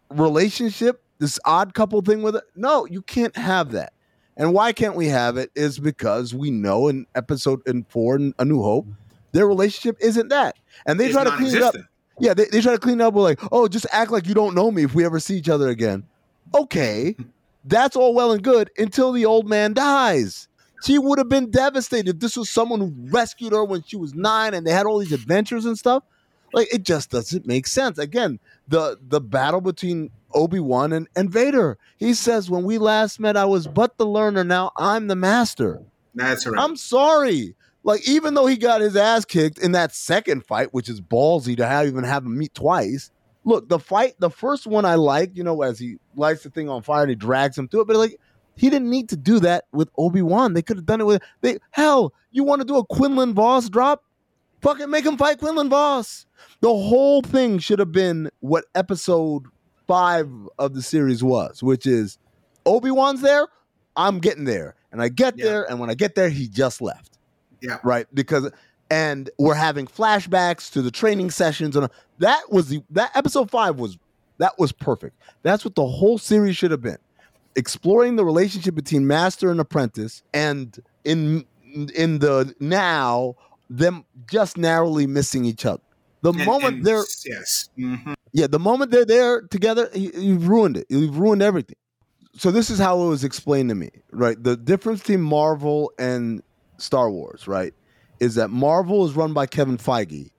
relationship, this odd couple thing with it, no, you can't have that. And why can't we have it is because we know in episode in 4 in A New Hope, their relationship isn't that. And they It's try to clean it up. Yeah, they, they try to clean it up with like, oh, just act like you don't know me if we ever see each other again. Okay, that's all well and good until the old man dies. She would have been devastated if this was someone who rescued her when she was nine and they had all these adventures and stuff. Like it just doesn't make sense. Again, the the battle between Obi-Wan and, and Vader. He says, When we last met, I was but the learner, now I'm the master. That's right. I'm sorry. Like, even though he got his ass kicked in that second fight, which is ballsy to have even have him meet twice. Look, the fight, the first one I liked, you know, as he lights the thing on fire and he drags him through it, but like he didn't need to do that with Obi-Wan. They could have done it with they hell, you want to do a Quinlan Vos drop? Fucking make him fight Quinlan Vos. The whole thing should have been what episode five of the series was, which is Obi-Wan's there, I'm getting there. And I get Yeah. there, and when I get there, he just left yeah. right? Because and we're having flashbacks to the training sessions, and that was the that episode five was that was perfect. That's what the whole series should have been, exploring the relationship between master and apprentice, and in in the now them just narrowly missing each other. The And- moment and- they're yes, Mhm. Yeah, the moment they're there together, you, you've ruined it. You've ruined everything. So this is how it was explained to me, right? The difference between Marvel and Star Wars, right, is that Marvel is run by Kevin Feige,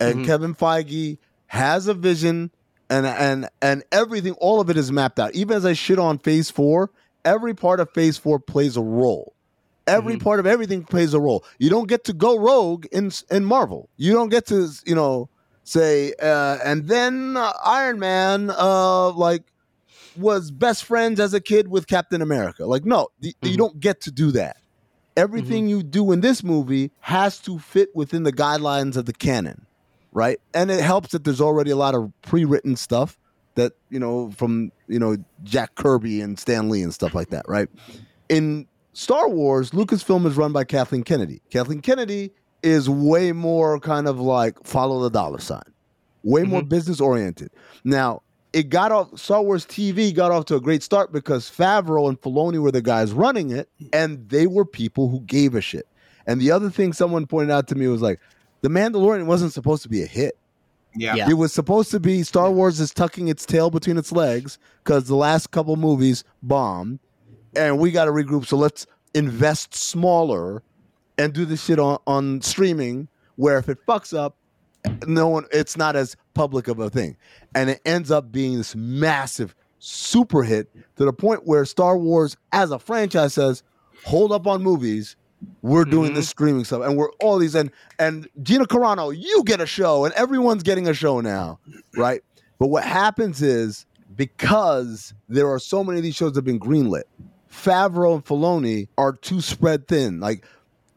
and Mhm. Kevin Feige has a vision, and and and everything, all of it is mapped out. Even as I shit on Phase Four, every part of Phase Four plays a role. Every part of everything plays a role. You don't get to go rogue in in Marvel. You don't get to you know say uh, and then uh, Iron Man uh, like was best friends as a kid with Captain America. Like no, y- you don't get to do that. Everything you do in this movie has to fit within the guidelines of the canon, right? And it helps that there's already a lot of pre-written stuff that you know from you know Jack Kirby and Stan Lee and stuff like that, right? In Star Wars, Lucasfilm is run by Kathleen Kennedy. Kathleen Kennedy is way more kind of like follow the dollar sign, way more mm-hmm. business oriented. Now, it got off Star Wars TV got off to a great start because Favreau and Filoni were the guys running it, and they were people who gave a shit. And the other thing someone pointed out to me was like, The Mandalorian wasn't supposed to be a hit. Yeah. It was supposed to be Star Wars is tucking its tail between its legs because the last couple movies bombed, and we got to regroup. So let's invest smaller and do this shit on, on streaming where if it fucks up, no one it's not as public of a thing. And it ends up being this massive super hit to the point where Star Wars as a franchise says, hold up on movies. We're doing this mm-hmm. streaming stuff, and we're all these and and Gina Carano, you get a show, and everyone's getting a show now, right? But what happens is because there are so many of these shows that have been greenlit, Favreau and Filoni are too spread thin. Like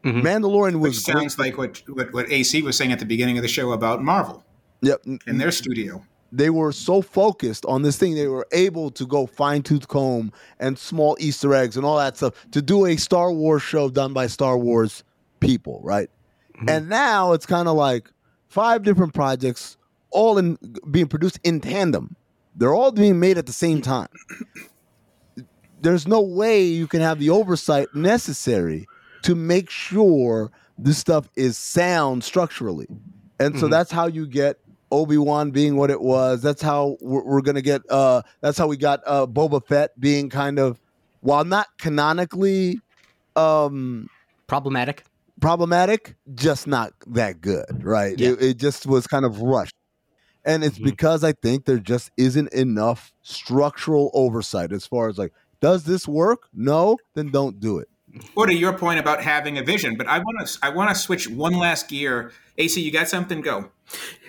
Mm-hmm. Mandalorian Which was great- sounds like what, what what AC was saying at the beginning of the show about Marvel Yep. in their studio. They were so focused on this thing, they were able to go fine tooth comb and small Easter eggs and all that stuff to do a Star Wars show done by Star Wars people, right? Mm-hmm. And now it's kind of like five different projects, all in being produced in tandem. They're all being made at the same time. There's no way you can have the oversight necessary to make sure this stuff is sound structurally. And so Mhm. that's how you get Obi-Wan being what it was. That's how we're, we're going to get uh that's how we got uh Boba Fett being kind of while not canonically um problematic problematic, just not that good, right? Yeah. It, it just was kind of rushed. And it's because I think there just isn't enough structural oversight as far as like, does this work? No, then don't do it. Or to your point about having a vision, but I want to I want to switch one last gear. AC, you got something? Go.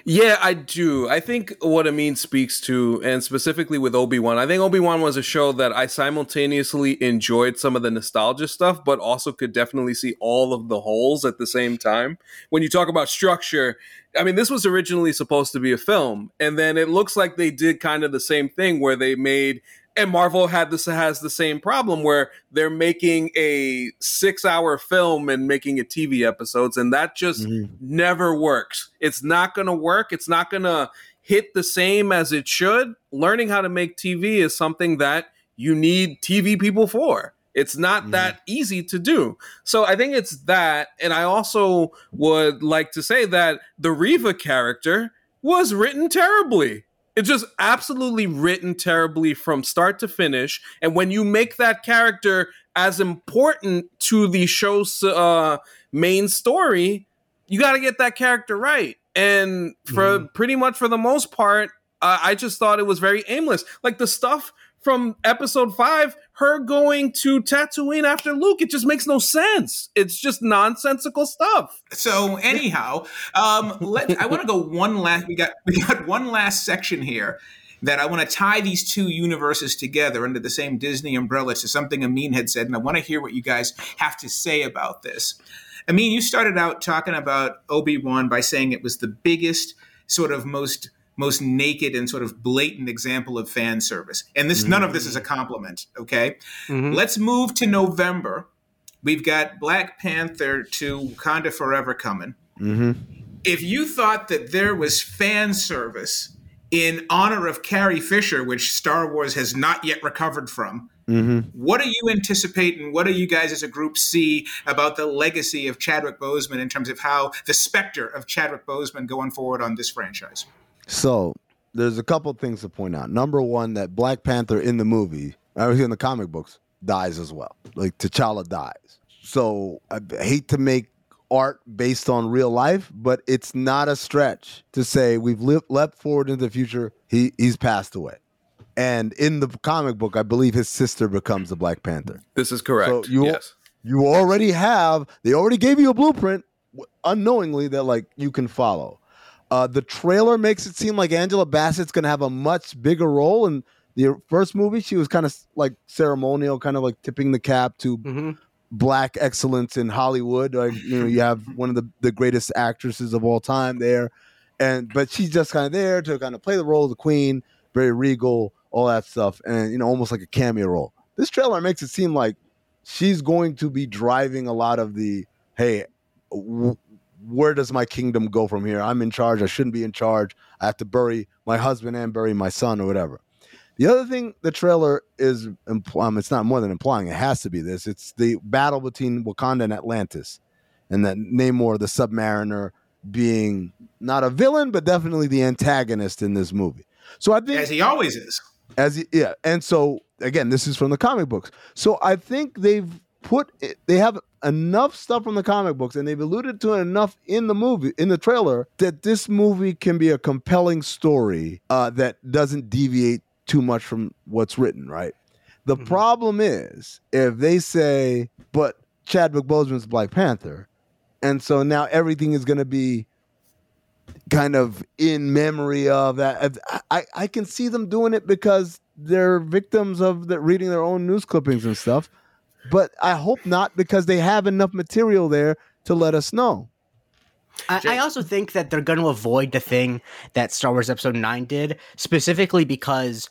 Yeah, I do. I think what Amin speaks to, and specifically with Obi Wan, I think Obi Wan was a show that I simultaneously enjoyed some of the nostalgia stuff, but also could definitely see all of the holes at the same time. When you talk about structure, I mean, this was originally supposed to be a film, and then it looks like they did kind of the same thing where they made and Marvel had this has the same problem where they're making a six hour film and making it TV episodes, and that just mm-hmm. never works. It's not gonna work. It's not gonna hit the same as it should. Learning how to make TV is something that you need TV people for. It's not mm-hmm. that easy to do. So I think it's that. And I also would like to say that the Reva character was written terribly. It's just absolutely written terribly from start to finish. And when you make that character as important to the show's uh, main story, you got to get that character right. And for pretty much for the most part, uh, I just thought it was very aimless. Like the stuff from episode five, her going to Tatooine after Luke, it just makes no sense. It's just nonsensical stuff. So anyhow, um, let I want to go one last. We got we got one last section here that I want to tie these two universes together under the same Disney umbrella to something Amin had said, and I want to hear what you guys have to say about this. Amin, you started out talking about Obi Wan by saying it was the biggest, sort of most most naked and sort of blatant example of fan service. And this none of this is a compliment, okay? Let's move to November. We've got Black Panther to Wakanda Forever coming. Mm-hmm. If you thought that there was fan service in honor of Carrie Fisher, which Star Wars has not yet recovered from, Mm-hmm. What do you anticipate and what do you guys as a group see about the legacy of Chadwick Boseman in terms of how the specter of Chadwick Boseman going forward on this franchise? So there's a couple things to point out. Number one, that Black Panther in the movie, obviously in the comic books, dies as well. Like T'Challa dies. So I hate to make art based on real life, but it's not a stretch to say we've lived, leapt forward into the future. He he's passed away. And in the comic book, I believe his sister becomes the Black Panther. This is correct. So you yes. you already have they already gave you a blueprint unknowingly that like you can follow. Uh, the trailer makes it seem like Angela Bassett's going to have a much bigger role in the first movie. She was kind of like ceremonial, kind of like tipping the cap to black excellence in Hollywood. Like you know, you have one of the, the greatest actresses of all time there, and but she's just kind of there to kind of play the role of the queen, very regal, all that stuff, and you know, almost like a cameo role. This trailer makes it seem like she's going to be driving a lot of the hey. W- where does my kingdom go from here? I'm in charge. I shouldn't be in charge. I have to bury my husband and bury my son or whatever. The other thing the trailer is, um, it's not more than implying, it has to be this. It's the battle between Wakanda and Atlantis, and that Namor, the Submariner, being not a villain, but definitely the antagonist in this movie. So I think. As he always is. As he, yeah, and so again, this is from the comic books. So I think they've put they have enough stuff from the comic books, and they've alluded to it enough in the movie in the trailer that this movie can be a compelling story uh, that doesn't deviate too much from what's written. Right. The problem is if they say, but Chadwick Boseman's Black Panther, and so now everything is going to be kind of in memory of that. I, I can see them doing it because they're victims of the, reading their own news clippings and stuff. But I hope not because they have enough material there to let us know. I, I also think that they're going to avoid the thing that Star Wars Episode 9 did, specifically because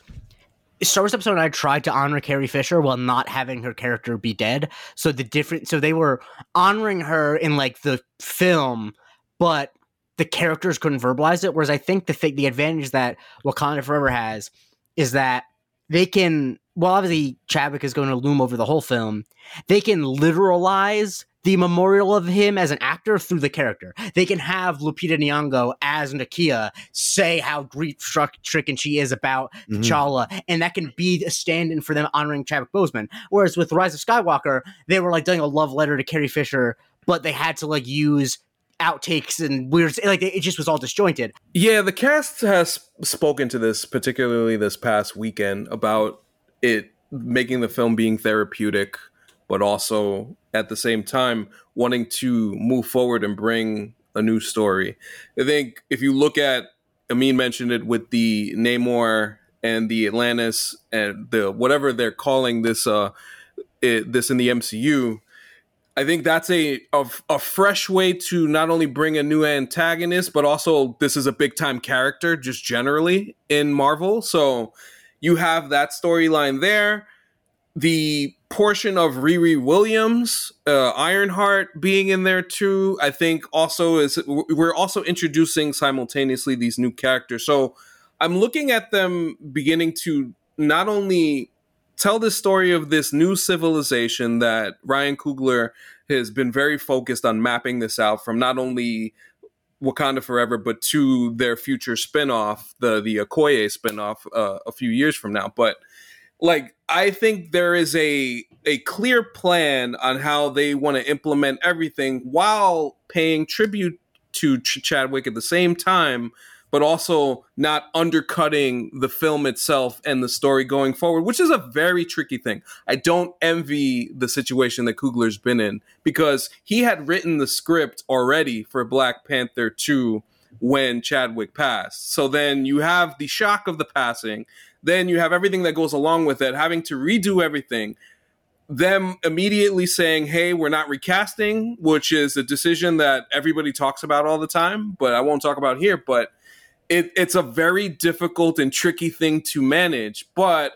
Star Wars Episode 9 tried to honor Carrie Fisher while not having her character be dead. So the different, so they were honoring her in like the film, but the characters couldn't verbalize it. Whereas I think the thing, the advantage that Wakanda Forever has is that they can, well, obviously Chadwick is going to loom over the whole film. They can literalize the memorial of him as an actor through the character. They can have Lupita Nyong'o as Nakia say how grief stricken she is about Mhm. T'Challa, and that can be a stand-in for them honoring Chadwick Boseman. Whereas with Rise of Skywalker, they were like doing a love letter to Carrie Fisher, but they had to like use outtakes and weird like it just was all disjointed. Yeah, the cast has spoken to this, particularly this past weekend, about it making the film being therapeutic, but also at the same time wanting to move forward and bring a new story. I think if you look at, Amin mentioned it with the Namor and the Atlantis and the whatever they're calling this, uh, it, this in the MCU. I think that's a, a a fresh way to not only bring a new antagonist, but also this is a big time character just generally in Marvel. So you have that storyline there. The portion of Riri Williams, uh, Ironheart being in there too, I think also is we're also introducing simultaneously these new characters. So I'm looking at them beginning to not only tell the story of this new civilization that Ryan Coogler has been very focused on mapping this out from not only Wakanda Forever, but to their future spinoff, the the Okoye spinoff, uh, a few years from now. But like, I think there is a a clear plan on how they want to implement everything while paying tribute to Ch- Chadwick at the same time, but also not undercutting the film itself and the story going forward, which is a very tricky thing. I don't envy the situation that Coogler's been in because he had written the script already for Black Panther 2 when Chadwick passed. So then you have the shock of the passing, then you have everything that goes along with it, having to redo everything. Them immediately saying, hey, we're not recasting, which is a decision that everybody talks about all the time, but I won't talk about here. But it, it's a very difficult and tricky thing to manage. But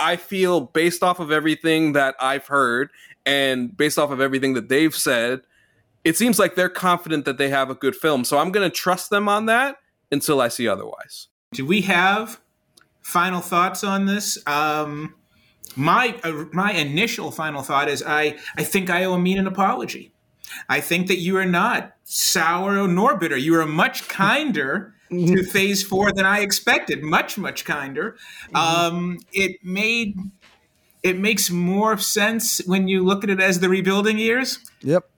I feel, based off of everything that I've heard and based off of everything that they've said, it seems like they're confident that they have a good film. So I'm going to trust them on that until I see otherwise. Do we have final thoughts on this? Um, my uh, my initial final thought is I I think I owe Amin an apology. I think that you are not sour nor bitter. You are much kinder to Phase Four than I expected. Much much kinder. Um, it made it makes more sense when you look at it as the rebuilding years. Yep.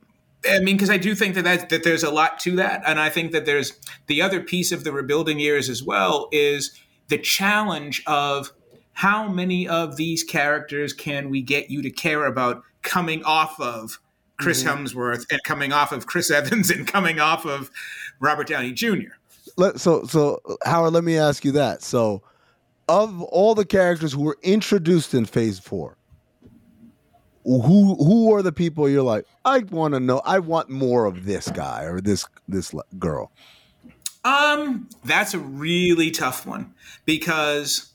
I mean, because I do think that, that that there's a lot to that, and I think that there's the other piece of the rebuilding years as well is the challenge of how many of these characters can we get you to care about coming off of Chris Mhm. Hemsworth and coming off of Chris Evans and coming off of Robert Downey Jr. Let, so so Howard, let me ask you that. So, of all the characters who were introduced in Phase Four, who who are the people you're like, I want to know, I want more of this guy or this this girl. Um, that's a really tough one because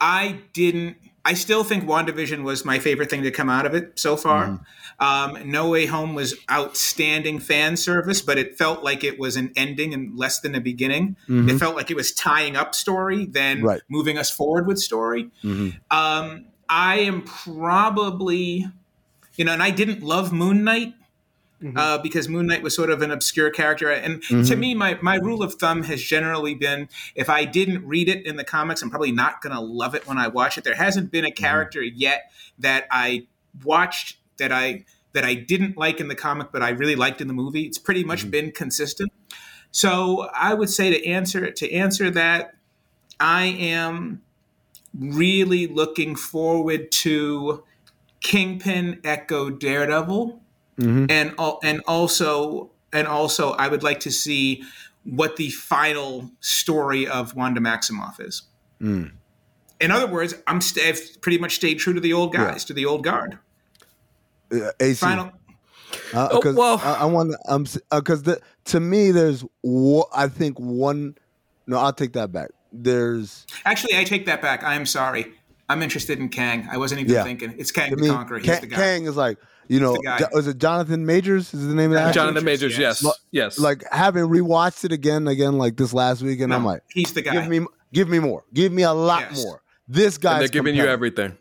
I didn't. I still think WandaVision was my favorite thing to come out of it so far. Um, no Way Home was outstanding fan service, but it felt like it was an ending and less than a beginning. Mhm. It felt like it was tying up story, then Right. moving us forward with story. Um, I am probably, you know, and I didn't love Moon Knight uh, because Moon Knight was sort of an obscure character. And to Mhm. me, my, my rule of thumb has generally been if I didn't read it in the comics, I'm probably not going to love it when I watch it. There hasn't been a character yet that I watched that I that I didn't like in the comic, but I really liked in the movie. It's pretty much been consistent. So I would say to answer to answer that, I am really looking forward to Kingpin Echo Daredevil Mhm. and and also and also I would like to see what the final story of Wanda Maximoff is. Mm. In other words, I'm st- I've pretty much stayed true to the old guys, to the old guard. Uh, AC. Final. Uh, Oh, 'cause well- I, I want um because the to me there's wo- I think one. No, I'll take that back. There's Actually, I take that back. I am sorry. I'm interested in Kang. I wasn't even Yeah. thinking. It's Kang to the me, Conqueror. He's Kang, the guy. Kang is like you know the guy. Jo- was it Jonathan Majors is the name of that actor? Jonathan Majors, yes, Lo- yes. Like having rewatched it again, again like this last week, and No, I'm like, he's the guy. give me, give me more, give me a lot Yes. more. This guy's and they're giving you everything.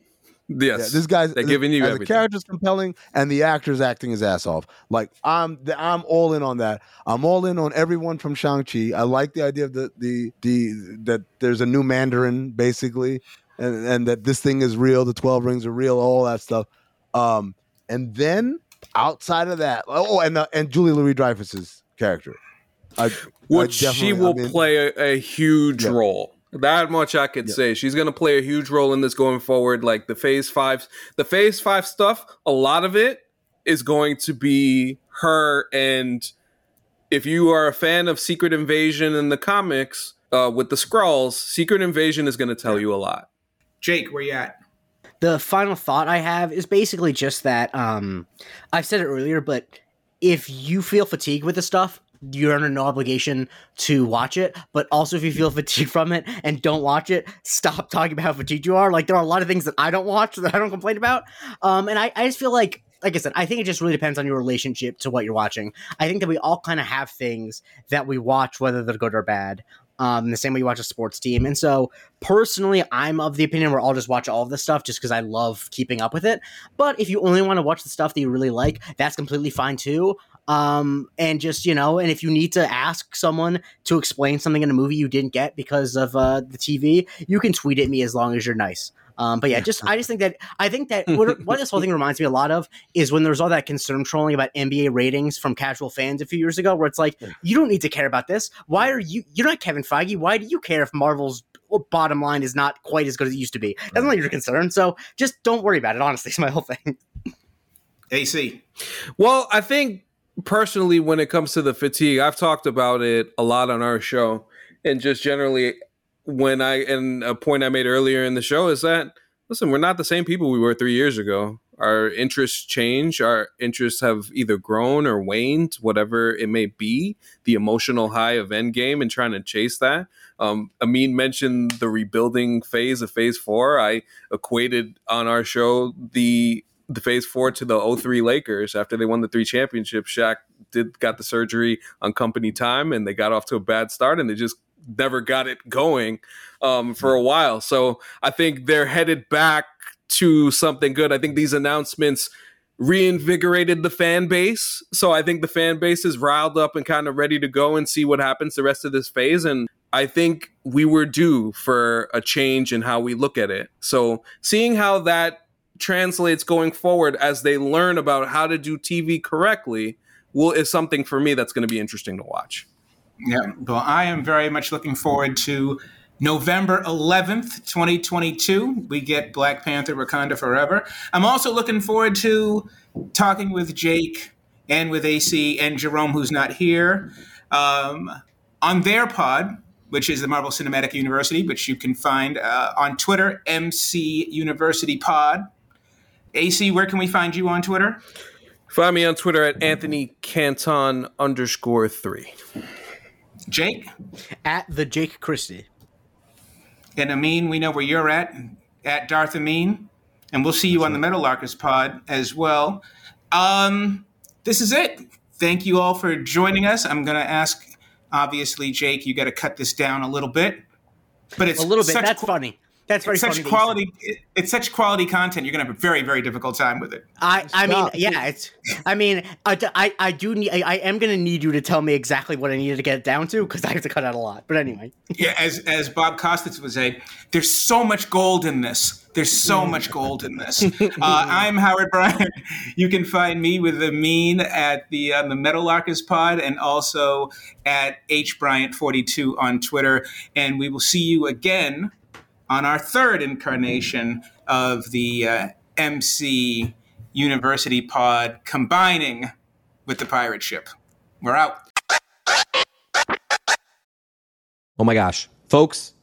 Yes, Yeah, this guy's they're giving you. The character's compelling, and the actor's acting his ass off. Like I'm, I'm all in on that. I'm all in on everyone from Shang Chi. I like the idea of the the the that there's a new Mandarin basically, and and that this thing is real. The Twelve Rings are real. All that stuff. Um, and then outside of that, oh, and uh, and Julia Louis-Dreyfus's character, I, I which she will I mean, play a, a huge Yeah. role. That much I could Yeah. say. She's going to play a huge role in this going forward. Like the Phase Five, the Phase Five stuff. A lot of it is going to be her. And if you are a fan of Secret Invasion in the comics uh, with the Skrulls, Secret Invasion is going to tell you a lot. Jake, where you at? the final thought I have is basically just that um I've said it earlier, but if you feel fatigued with the stuff, you're under no obligation to watch it. But also if you feel fatigued from it and don't watch it, stop talking about how fatigued you are. Like there are a lot of things that I don't watch that I don't complain about. Um and I, I just feel like like I said, I think it just really depends on your relationship to what you're watching. I think that we all kind of have things that we watch, whether they're good or bad. Um, the same way you watch a sports team. And so personally, I'm of the opinion where I'll just watch all of this stuff just because I love keeping up with it. But if you only want to watch the stuff that you really like, that's completely fine too. Um, and just, you know, and if you need to ask someone to explain something in a movie you didn't get because of uh, the TV, you can tweet at me as long as you're nice. Um, but yeah, just I just think that I think that what, what this whole thing reminds me a lot of is when there was all that concern trolling about NBA ratings from casual fans a few years ago, where it's like you don't need to care about this. Why are you? You're not Kevin Feige. Why do you care if Marvel's bottom line is not quite as good as it used to be? That's not your concern. So just don't worry about it. Honestly, is my whole thing. AC. Well, I think personally, when it comes to the fatigue, I've talked about it a lot on our show, and just generally, when I and a point I made earlier in the show is that listen, we're not the same people we were three years ago. Our interests change. Our interests have either grown or waned, whatever it may be. The emotional high of Endgame and trying to chase that. Um, Amin mentioned the rebuilding phase of Phase Four. I equated on our show the the phase four to the 03 Lakers after they won the three championships. Shaq did got the surgery on company time and they got off to a bad start and they just never got it going um, for a while. So I think they're headed back to something good. I think these announcements reinvigorated the fan base. So I think the fan base is riled up and kind of ready to go and see what happens the rest of this phase. And I think we were due for a change in how we look at it. So seeing how that translates going forward as they learn about how to do TV correctly will is something for me that's going to be interesting to watch. Yeah, well, I am very much looking forward to November 11th, 2022. We get Black Panther Wakanda Forever. I'm also looking forward to talking with Jake and with AC and Jerome, who's not here, um, on their pod, which is the Marvel Cinematic University, which you can find uh, on Twitter, MC University Pod. AC, where can we find you on Twitter? Find me on Twitter at Anthony Canton underscore three. Jake? At the Jake Christie. And Amin, we know where you're at, at Darth Amin. And we'll see you on the Meadowlarkers pod as well. Um, this is it. Thank you all for joining us. I'm going to ask, obviously, Jake, you got to cut this down a little bit. But it's a little bit. That's qu- funny. That's very it's such funny. quality. it- It's such quality content. You're gonna have a very, very difficult time with it. I, I mean, Stop. yeah, it's. I mean, I, I, I do need. I, I am gonna need you to tell me exactly what I needed to get it down to because I have to cut out a lot. But anyway, Yeah, as as Bob Costas would say, there's so much gold in this. There's so much gold in this. Uh, I'm Howard Bryant. You can find me with the mean at the uh, the Meadowlarkers Pod and also at H Bryant 42 on Twitter. And we will see you again on our third incarnation of the uh, MC University Pod, combining with the pirate ship. We're out. Oh my gosh. Folks,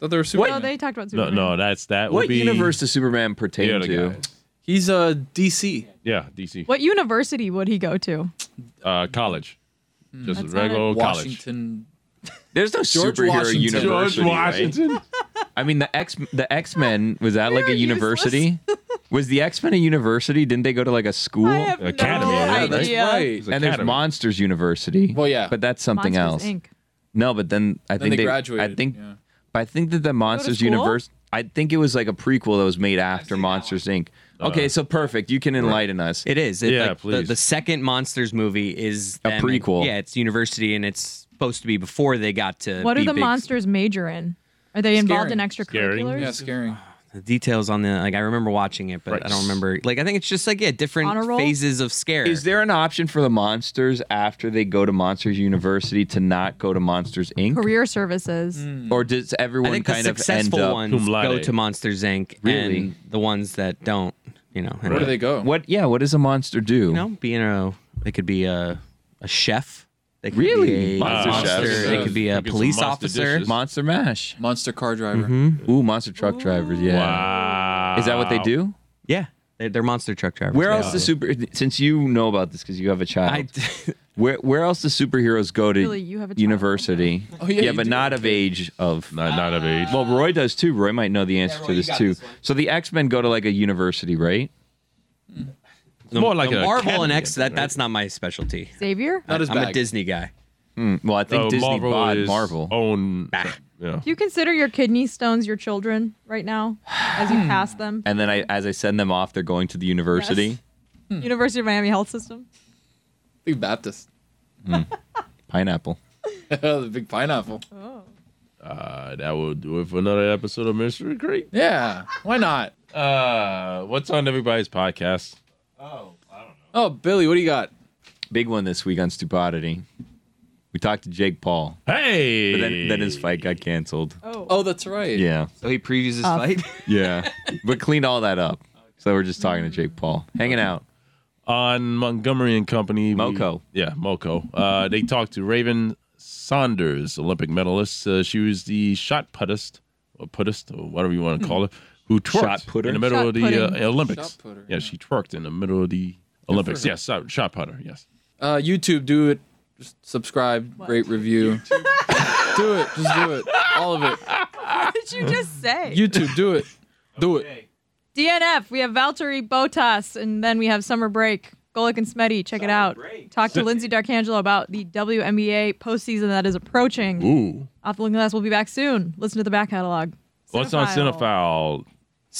thought there was No, they talked about No, Superman. no, that's that What would be universe does Superman pertain other to? guy. He's uh DC. Yeah, DC. What university would he go to? Uh, college. Just a That's regular not old college. Washington. There's no George superhero Washington. university, George right? Washington. I mean, the X the X Men was that We like are a university? was the X Men a university? Didn't they go to like a school? I have Academy, no yeah, That's idea. right. It's and there's Academy. Monsters University. Well, yeah. but that's something Monsters, else. Inc. No, but then I Then think they graduated. I graduated, think, yeah. But I think that the Monsters? Universe. I think it was like a prequel that was made after Monsters oh. Inc. Okay, so perfect. You can enlighten us. It is. It, Yeah, like, The, please. the second Monsters movie is A them- prequel. Yeah, it's university, and it's supposed to be before they got to. What be do the big- monsters major in? Are they involved in Scaring. extracurriculars? Yeah, scaring. The details on the like, I remember watching it, but I don't remember. Like, I think it's just like yeah, different phases of scare. Is there an option for the monsters after they go to Monsters University to not go to Monsters Inc. Career services. Hmm. Or does I everyone think the kind of end successful up? ones cum laude. go to Monsters Inc. Really? and the ones that don't, you know, Where do they go? What? Yeah. What does a monster do? You know, being a they could be a a chef. They could Really? be a Monster monster. chef. They could be a Get some police monster officer. dishes. Monster Mash. Monster car driver. Mm-hmm. Ooh, monster truck drivers. Yeah. Wow. Is that what they do? Yeah, they're, they're monster truck drivers. Where yeah. else the super? Since you know about this because you have a child. I, where where else do superheroes go to Really, you have a child. university? Oh, yeah, you but do. not of age of. Not, not of age. Well, Roy does too. Roy might know the answer to this too. So the X Men go to like a university, right? Hmm. The, more like the a Marvel and X. That right? that's not my specialty. Xavier? Not his I'm a. Disney guy. Hmm, Well, I think Disney Marvel bought is Marvel. Own. Yeah. Do you consider your kidney stones your children right now as you pass them? And then I, as I send them off, they're going to the university. University of Miami Health System. Big Baptist. Pineapple. the big pineapple. Oh. Uh, that will do it for another episode of Mystery Creek. Yeah, why not? Uh, what's on everybody's podcast? Oh, I don't know. Oh, Billy, what do you got? Big one this week on Stupodity. We talked to Jake Paul. Hey, But then, then his fight got canceled. Oh. Oh, that's right. Yeah. So he previews his Uh, fight. Yeah. but cleaned all that up. So we're just talking to Jake Paul. Hanging out. on Montgomery and Company. we- Moco. yeah, Moco. Uh, they talked to Raven Saunders, Olympic medalist. Uh, she was the shot puttist, or puttist, or whatever you want to call it, who twerked Shot putter? in the middle Shot of the putting. uh, Olympics. Shot putter, yeah, yeah. she twerked in the middle of the Olympics. Yes, shot, shot putter. Yes. Uh, YouTube, do it. Just subscribe, rate, review. do it. Just do it. All of it. What did you just say? YouTube, do it. Do it. DNF. We have Valtteri Bottas, and then we have summer break. Golic and Smetty, check it out. Talk to Lindsay D'Arcangelo about the WNBA postseason that is approaching. Ooh. I'll have to link to this. We'll be back soon. Listen to the back catalog. What's on Cinephile?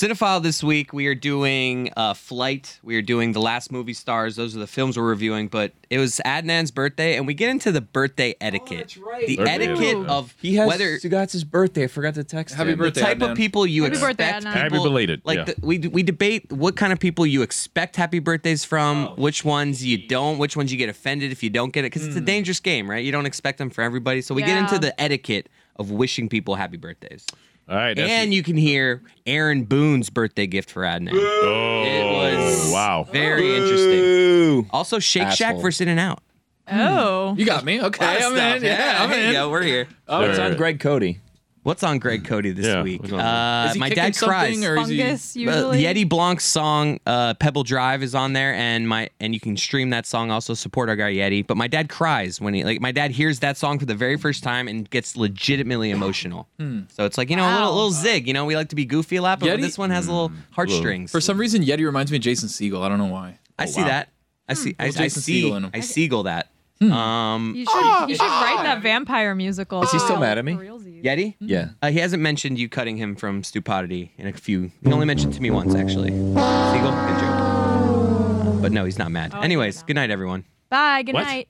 Cinephile this week, we are doing uh, Flight. We are doing The Last Movie Stars. Those are the films we're reviewing. But it was Adnan's birthday, and we get into the birthday etiquette. The Birthday etiquette etiquette. of whether. He has whether Sugat's birthday. I forgot to text Happy him. birthday. the type Adnan. of people you Happy expect birthday, people, Happy belated, Like yeah. the, we we debate what kind of people you expect happy birthdays from, which ones you don't, which ones you get offended if you don't get it, because it's a dangerous game, right? You don't expect them for everybody. So we get Yeah. into the etiquette of wishing people happy birthdays, All right. And you can hear Aaron Boone's birthday gift for Adnan. oh, It was oh, wow. very interesting. Also, Shake Shack Asshole. versus In-N-Out. Oh. You got me. Okay, I'm in. Yeah, I'm in. yo, we're here. Oh, it's on Greg Cody. What's on Greg Cody this Yeah, week? what's Uh, Is he my dad cries. or is he? Fungus, Uh, usually. Yeti Blanc's song uh, "Pebble Drive" is on there, and my and you can stream that song. Also support our guy Yeti. But my dad cries when he like my dad hears that song for the very first time and gets legitimately emotional. So it's like you know a little little zig. You know we like to be goofy a lot, but Yeti- this one has a little heartstrings. For some reason, Yeti reminds me of Jason Segel. I don't know why. I see wow. that. I see. I, Little I Jason see. Segel in him. I seagull that. Um, You should, you should write that vampire musical. Is he still mad at me? For realsies. Yeti. Yeah. Uh, he hasn't mentioned you cutting him from Stupodity in a few. He only mentioned to me once, actually. Segel, good joke. But no, he's not mad. Oh, Anyways, good night, everyone. Bye. Good What? night.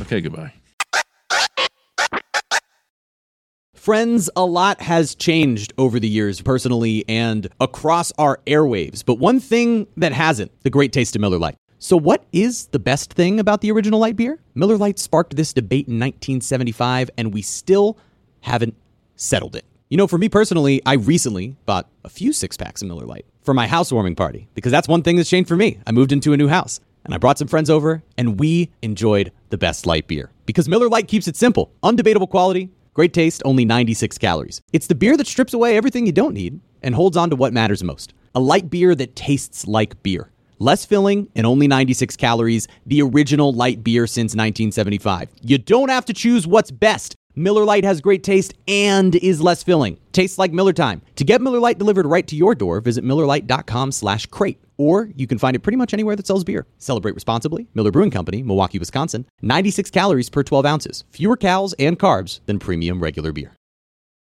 Okay, goodbye. Friends, a lot has changed over the years, personally and across our airwaves. But one thing that hasn't the great taste of Miller Lite. So, what is the best thing about the original light beer? Miller Lite sparked this debate in 1975, and we still haven't settled it. You know, for me personally, I recently bought a few six packs of Miller Lite for my housewarming party because that's one thing that's changed for me. I moved into a new house and I brought some friends over and we enjoyed the best light beer because Miller Lite keeps it simple, undebatable quality, great taste, only 96 calories. It's the beer that strips away everything you don't need and holds on to what matters most. A light beer that tastes like beer. Less filling and only 96 calories, the original light beer since 1975. You don't have to choose what's best. Miller Lite has great taste and is less filling. Tastes like Miller time. To get Miller Lite delivered right to your door, visit MillerLite.com slash crate. Or you can find it pretty much anywhere that sells beer. Celebrate responsibly. Miller Brewing Company, Milwaukee, Wisconsin. 96 calories per 12 ounces. Fewer calories and carbs than premium regular beer.